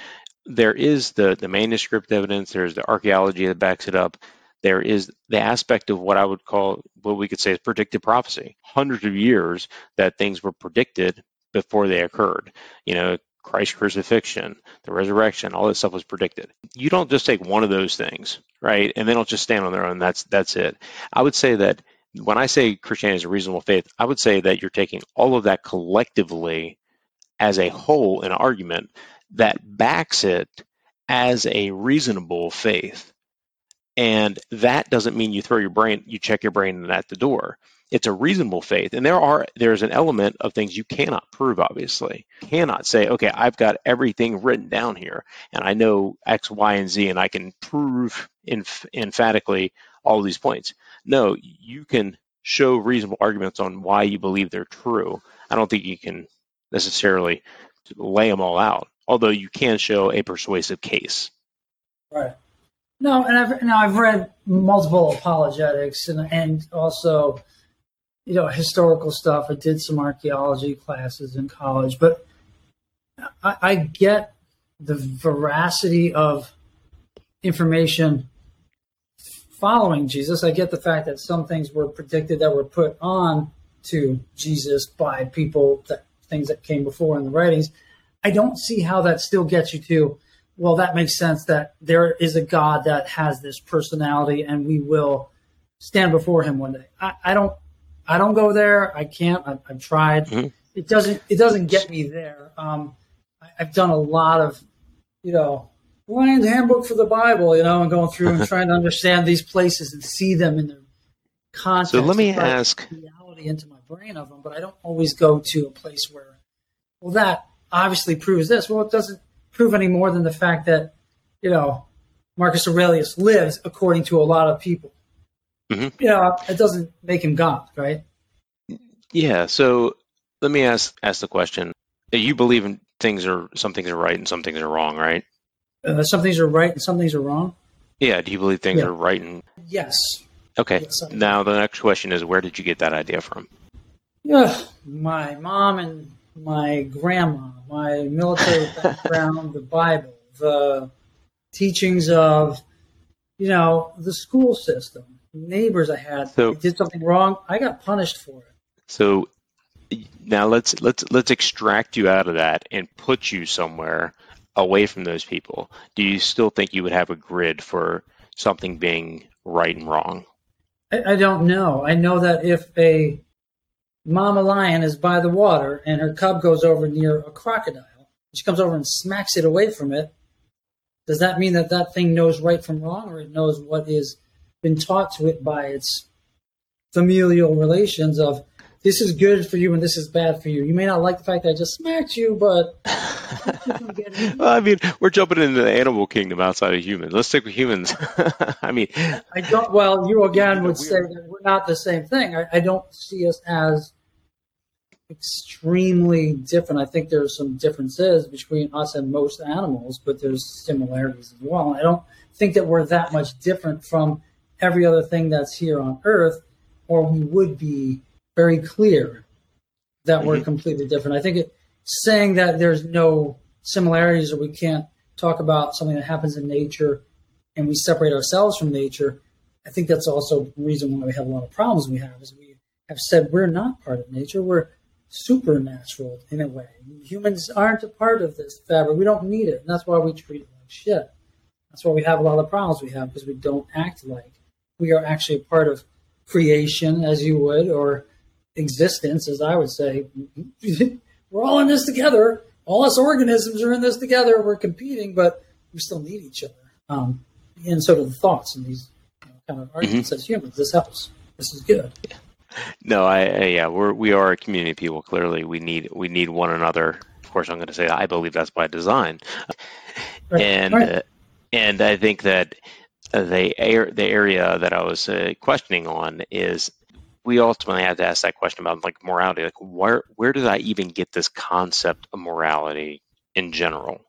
[SPEAKER 1] There is the the manuscript evidence. There's the archaeology that backs it up. There is the aspect of what I would call what we could say is predictive prophecy. Hundreds of years that things were predicted before they occurred. You know, Christ's crucifixion, the resurrection, all this stuff was predicted. You don't just take one of those things, right? And they don't just stand on their own. That's that's it. I would say that when I say Christianity is a reasonable faith, I would say that you're taking all of that collectively as a whole in argument that backs it as a reasonable faith. And that doesn't mean you throw your brain, you check your brain at the door. It's a reasonable faith. And there are there's an element of things you cannot prove obviously. Cannot say okay i've got everything written down here and i know x y and z and i can prove emphatically all of these points. No you can show reasonable arguments on why you believe they're true. I don't think you can necessarily lay them all out although you can show a persuasive case.
[SPEAKER 2] Right no and i've now i've read multiple apologetics and and also you know, historical stuff. I did some archaeology classes in college, but I, I get the veracity of information following Jesus. I get the fact that some things were predicted that were put on to Jesus by people that things that came before in the writings. I don't see how that still gets you to, well, that makes sense that there is a God that has this personality and we will stand before him one day. I, I don't I don't go there. I can't. I, have tried. Mm-hmm. It doesn't. It doesn't get me there. Um, I, have done a lot of, you know, blind handbook for the Bible, you know, and going through and trying to understand these places and see them in their context.
[SPEAKER 1] So let me ask
[SPEAKER 2] reality into my brain of them, but I don't always go to a place where, well, that obviously proves this. Well, it doesn't prove any more than the fact that, you know, Marcus Aurelius lives according to a lot of people. Mm-hmm. You know, it doesn't make him God, right?
[SPEAKER 1] Yeah. So let me ask ask the question: You believe in things are some things are right and some things are wrong, right?
[SPEAKER 2] Uh, some things are right and some things are wrong.
[SPEAKER 1] Yeah. Do you believe things yeah. are right and?
[SPEAKER 2] Yes.
[SPEAKER 1] Okay. Yes, now the next question is: Where did you get that idea from?
[SPEAKER 2] Yeah, my mom and my grandma, my military background, the Bible, the teachings of, you know, the school system, neighbors I had. So, I did something wrong. I got punished for it.
[SPEAKER 1] So now let's let's let's extract you out of that and put you somewhere away from those people. Do you still think you would have a grid for something being right and wrong?
[SPEAKER 2] I, I don't know. I know that if a mama lion is by the water and her cub goes over near a crocodile, she comes over and smacks it away from it. Does that mean that that thing knows right from wrong, or it knows what is been taught to it by its familial relations of this is good for you and this is bad for you. You may not like the fact that I just smacked you, but
[SPEAKER 1] well, I mean, we're jumping into the animal kingdom outside of humans. Let's stick with humans. I mean,
[SPEAKER 2] I don't. Well, you again would say that we're not the same thing. I, I don't see us as extremely different. I think there's some differences between us and most animals, but there's similarities as well. I don't think that we're that much different from every other thing that's here on Earth, or we would be very clear that mm-hmm. we're completely different. I think it, saying that there's no similarities or we can't talk about something that happens in nature and we separate ourselves from nature, I think that's also the reason why we have a lot of problems we have is we have said we're not part of nature. We're supernatural in a way. Humans aren't a part of this fabric. We don't need it. And that's why we treat it like shit. That's why we have a lot of problems we have because we don't act like we are actually a part of creation as you would, or existence, as I would say. We're all in this together. All us organisms are in this together. We're competing, but we still need each other. Um, and so do the thoughts and these you know, kind of arguments mm-hmm. as humans. This helps. This is good.
[SPEAKER 1] Yeah. No, I, I, yeah, we're we are a community of people. Clearly, we need we need one another. Of course, I'm going to say I believe that's by design, right. and right. Uh, and I think that the air, the area that I was uh, questioning on is we ultimately have to ask that question about like morality. Like, where where did I even get this concept of morality in general?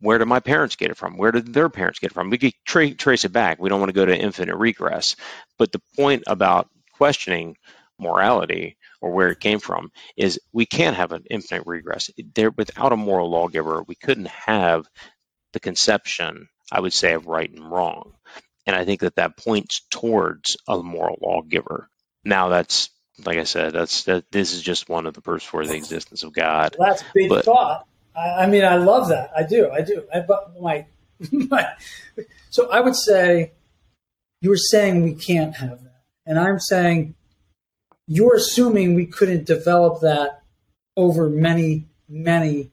[SPEAKER 1] Where did my parents get it from? Where did their parents get it from? We could tra- trace it back. We don't want to go to infinite regress. But the point about questioning morality or where it came from is we can't have an infinite regress. There, without a moral lawgiver, we couldn't have the conception, I would say, of right and wrong. And I think that that points towards a moral lawgiver. Now, that's like I said, that's that. This is just one of the proofs for the existence of God.
[SPEAKER 2] Well, that's big but, thought. I, I, mean, I love that. I do. I do. I, but my, my, so I would say you were saying we can't have that, and I'm saying you're assuming we couldn't develop that over many, many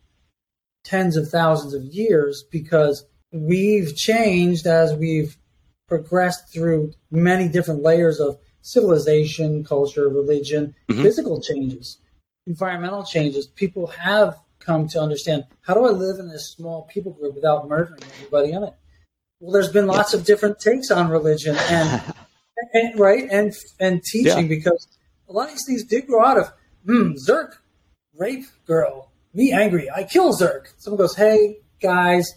[SPEAKER 2] tens of thousands of years because we've changed as we've progressed through many different layers of civilization, culture, religion, mm-hmm. physical changes, environmental changes. People have come to understand how do I live in this small people group without murdering everybody in it? Well, there's been lots of different takes on religion and, and right and and teaching yeah. because a lot of these things did grow out of hmm, Zerk, rape girl, me angry, I kill Zerk. Someone goes, hey guys,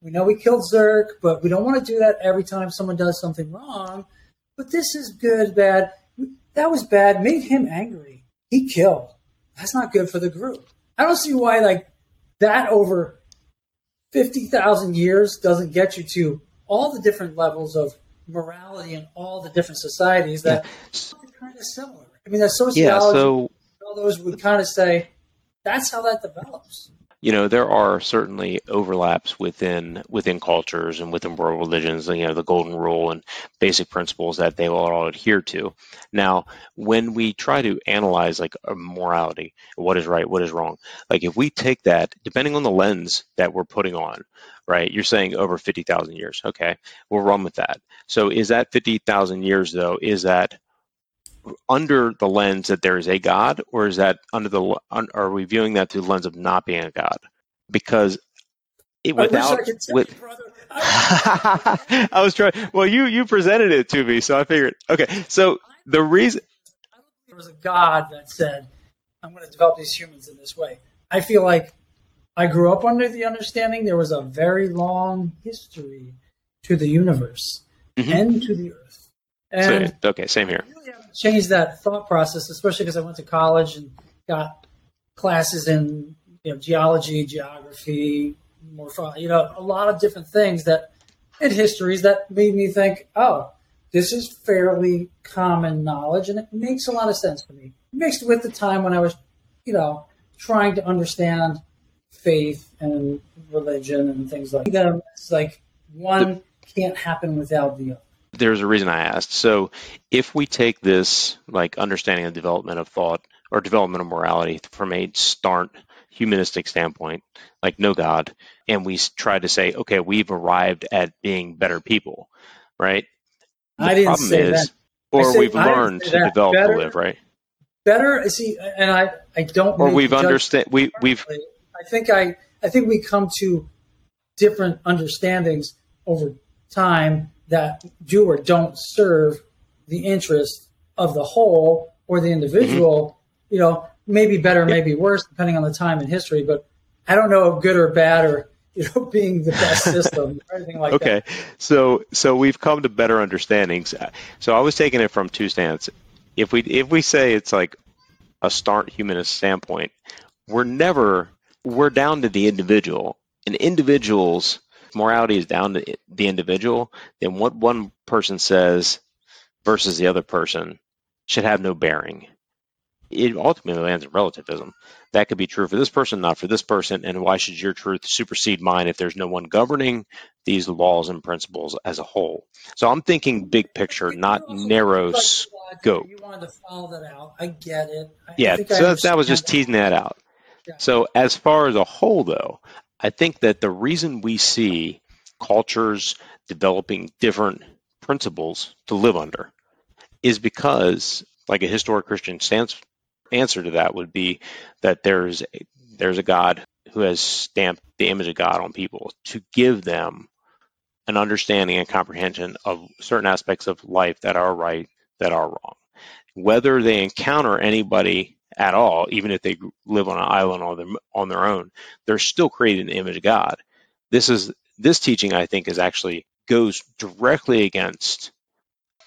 [SPEAKER 2] we know we killed Zerk, but we don't want to do that every time someone does something wrong. But this is good, bad. That was bad. Made him angry. He killed. That's not good for the group. I don't see why like that over fifty thousand years doesn't get you to all the different levels of morality in all the different societies that yeah. are kind of similar. I mean, that sociology, yeah, so, all those would kind of say that's how that develops.
[SPEAKER 1] You know there are certainly overlaps within within cultures and within world religions you know the golden rule and basic principles that they will all adhere to. Now when we try to analyze like a morality what is right what is wrong like if we take that depending on the lens that we're putting on right you're saying over 50,000 years okay we'll run with that. So is that 50,000 years though is that under the lens that there is a God, or is that under the are we viewing that through the lens of not being a God? Because it, without I with, I, I was trying. Well, you you presented it to me, so I figured. Okay, so the reason
[SPEAKER 2] there was a God that said, "I'm going to develop these humans in this way." I feel like I grew up under the understanding there was a very long history to the universe mm-hmm. and to the earth.
[SPEAKER 1] And so, okay, same here. I really haven't
[SPEAKER 2] changed that thought process, especially because I went to college and got classes in you know geology, geography, morphology, you know, a lot of different things that in histories that made me think, oh, this is fairly common knowledge, and it makes a lot of sense to me. Mixed with the time when I was you know, trying to understand faith and religion and things like that. It's like one can't happen without the other.
[SPEAKER 1] There's a reason I asked. So, if we take this like understanding of development of thought or development of morality from a start humanistic standpoint, like no God, and we try to say, okay, we've arrived at being better people, right?
[SPEAKER 2] The I didn't say is, that.
[SPEAKER 1] Or we've learned to develop better, to live, right?
[SPEAKER 2] Better, see, and I, I don't.
[SPEAKER 1] Or we've understand. We, we've.
[SPEAKER 2] I think I, I think we come to different understandings over time that do or don't serve the interest of the whole or the individual. Mm-hmm. You know, maybe better, maybe worse, depending on the time in history. But I don't know good or bad or you know being the best system or anything like
[SPEAKER 1] okay.
[SPEAKER 2] that.
[SPEAKER 1] Okay, so so we've come to better understandings. So I was taking it from two stands. If we if we say it's like a start humanist standpoint, we're never we're down to the individual, and individuals morality is down to the individual. Then what one person says versus the other person should have no bearing it ultimately lands in relativism. That could be true for this person, not for this person. And why should your truth supersede mine if there's no one governing these laws and principles as a whole? So I'm thinking big picture, not narrow scope.
[SPEAKER 2] You wanted to follow that out. I get it. I
[SPEAKER 1] yeah, so that was just teasing that out. So as far as a whole, though, I think that the reason we see cultures developing different principles to live under is because like a historic Christian stance answer to that would be that there's a, there's a God who has stamped the image of God on people to give them an understanding and comprehension of certain aspects of life that are right, that are wrong. Whether they encounter anybody at all, even if they live on an island on their, on their own, they're still creating the image of God. This is this teaching, I think, is actually goes directly against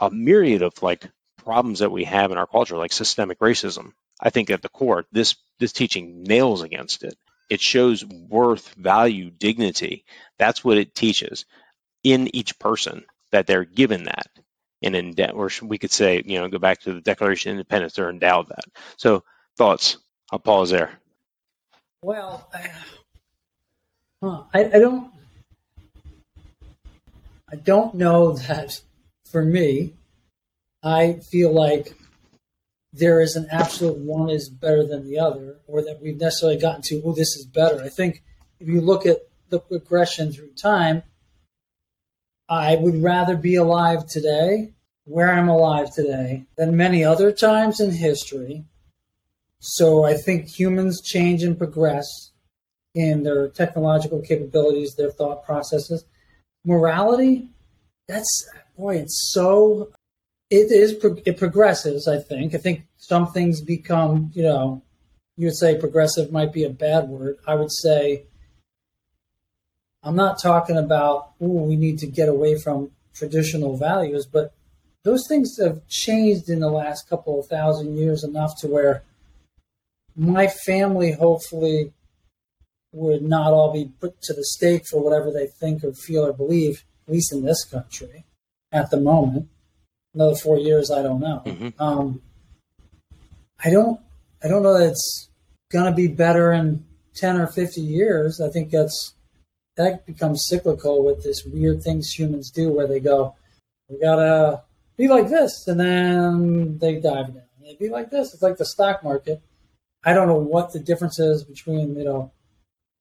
[SPEAKER 1] a myriad of like problems that we have in our culture, like systemic racism, I think at the core, this this teaching nails against it. It shows worth, value, dignity. That's what it teaches in each person that they're given that. And in or we could say, you know, go back to the Declaration of Independence, they're endowed that. So thoughts. I'll pause there.
[SPEAKER 2] Well, uh, I, I, I don't, I don't know that for me. I feel like there is an absolute one is better than the other, or that we've necessarily gotten to, oh, this is better. I think if you look at the progression through time, I would rather be alive today, where I'm alive today, than many other times in history. So I think humans change and progress in their technological capabilities, their thought processes. Morality, that's, boy, it's so it is it progresses. I think. I think some things become, you know, you would say progressive might be a bad word. I would say I'm not talking about oh we need to get away from traditional values, but those things have changed in the last couple of thousand years enough to where my family hopefully would not all be put to the stake for whatever they think or feel or believe, at least in this country at the moment another four years, I don't know. Mm-hmm. Um, I don't, I don't know that it's going to be better in ten or fifty years. I think that's that becomes cyclical with this weird things humans do, where they go, we gotta be like this, and then they dive down. They be like this. It's like the stock market. I don't know what the difference is between you know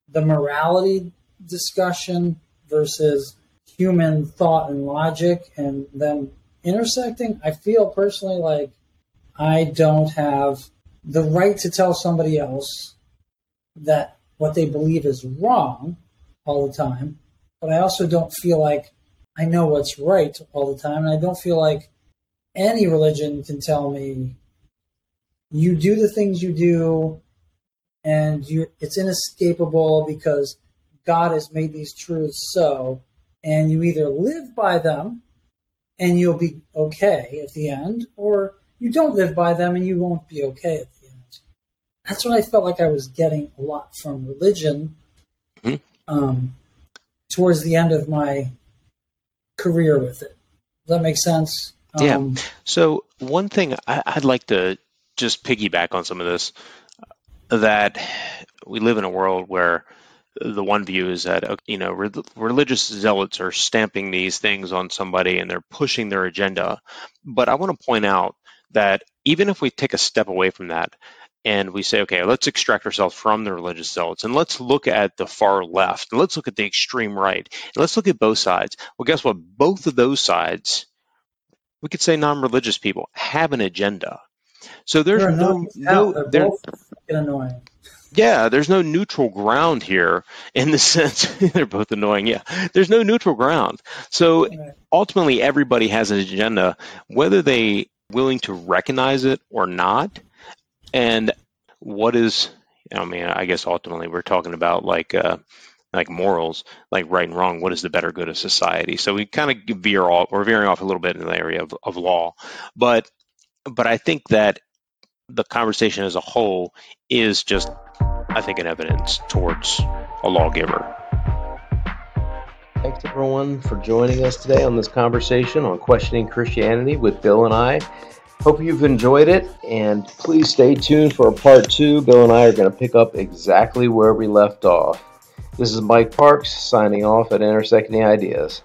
[SPEAKER 2] the morality discussion versus human thought and logic, and then intersecting, I feel personally like I don't have the right to tell somebody else that what they believe is wrong all the time, but I also don't feel like I know what's right all the time. And I don't feel like any religion can tell me you do the things you do and you it's inescapable because God has made these truths so and you either live by them and you'll be okay at the end, or you don't live by them and you won't be okay at the end. That's what I felt like I was getting a lot from religion mm-hmm. um, towards the end of my career with it. Does that make sense?
[SPEAKER 1] Yeah. Um, so one thing I, would like to just piggyback on some of this. that we live in a world where the one view is that you know re- religious zealots are stamping these things on somebody and they're pushing their agenda but i want to point out that even if we take a step away from that and we say okay let's extract ourselves from the religious zealots and let's look at the far left and let's look at the extreme right and let's look at both sides well guess what both of those sides we could say non-religious people have an agenda so there's no no
[SPEAKER 2] they're annoying
[SPEAKER 1] yeah, there's no neutral ground here in the sense they're both annoying. Yeah, there's no neutral ground. So ultimately, everybody has an agenda, whether they willing to recognize it or not. And what is, I mean, I guess ultimately we're talking about like uh, like morals, like right and wrong. What is the better good of society? So we kind of veer off, we're veering off a little bit in the area of, of law, but but I think that the conversation as a whole is just I think, an evidence towards a lawgiver.
[SPEAKER 3] Thanks everyone for joining us today on this conversation on questioning Christianity with Bill and I. Hope you've enjoyed it, and please stay tuned for part two. Bill and I are going to pick up exactly where we left off. This is Mike Parks signing off at Intersecting Ideas.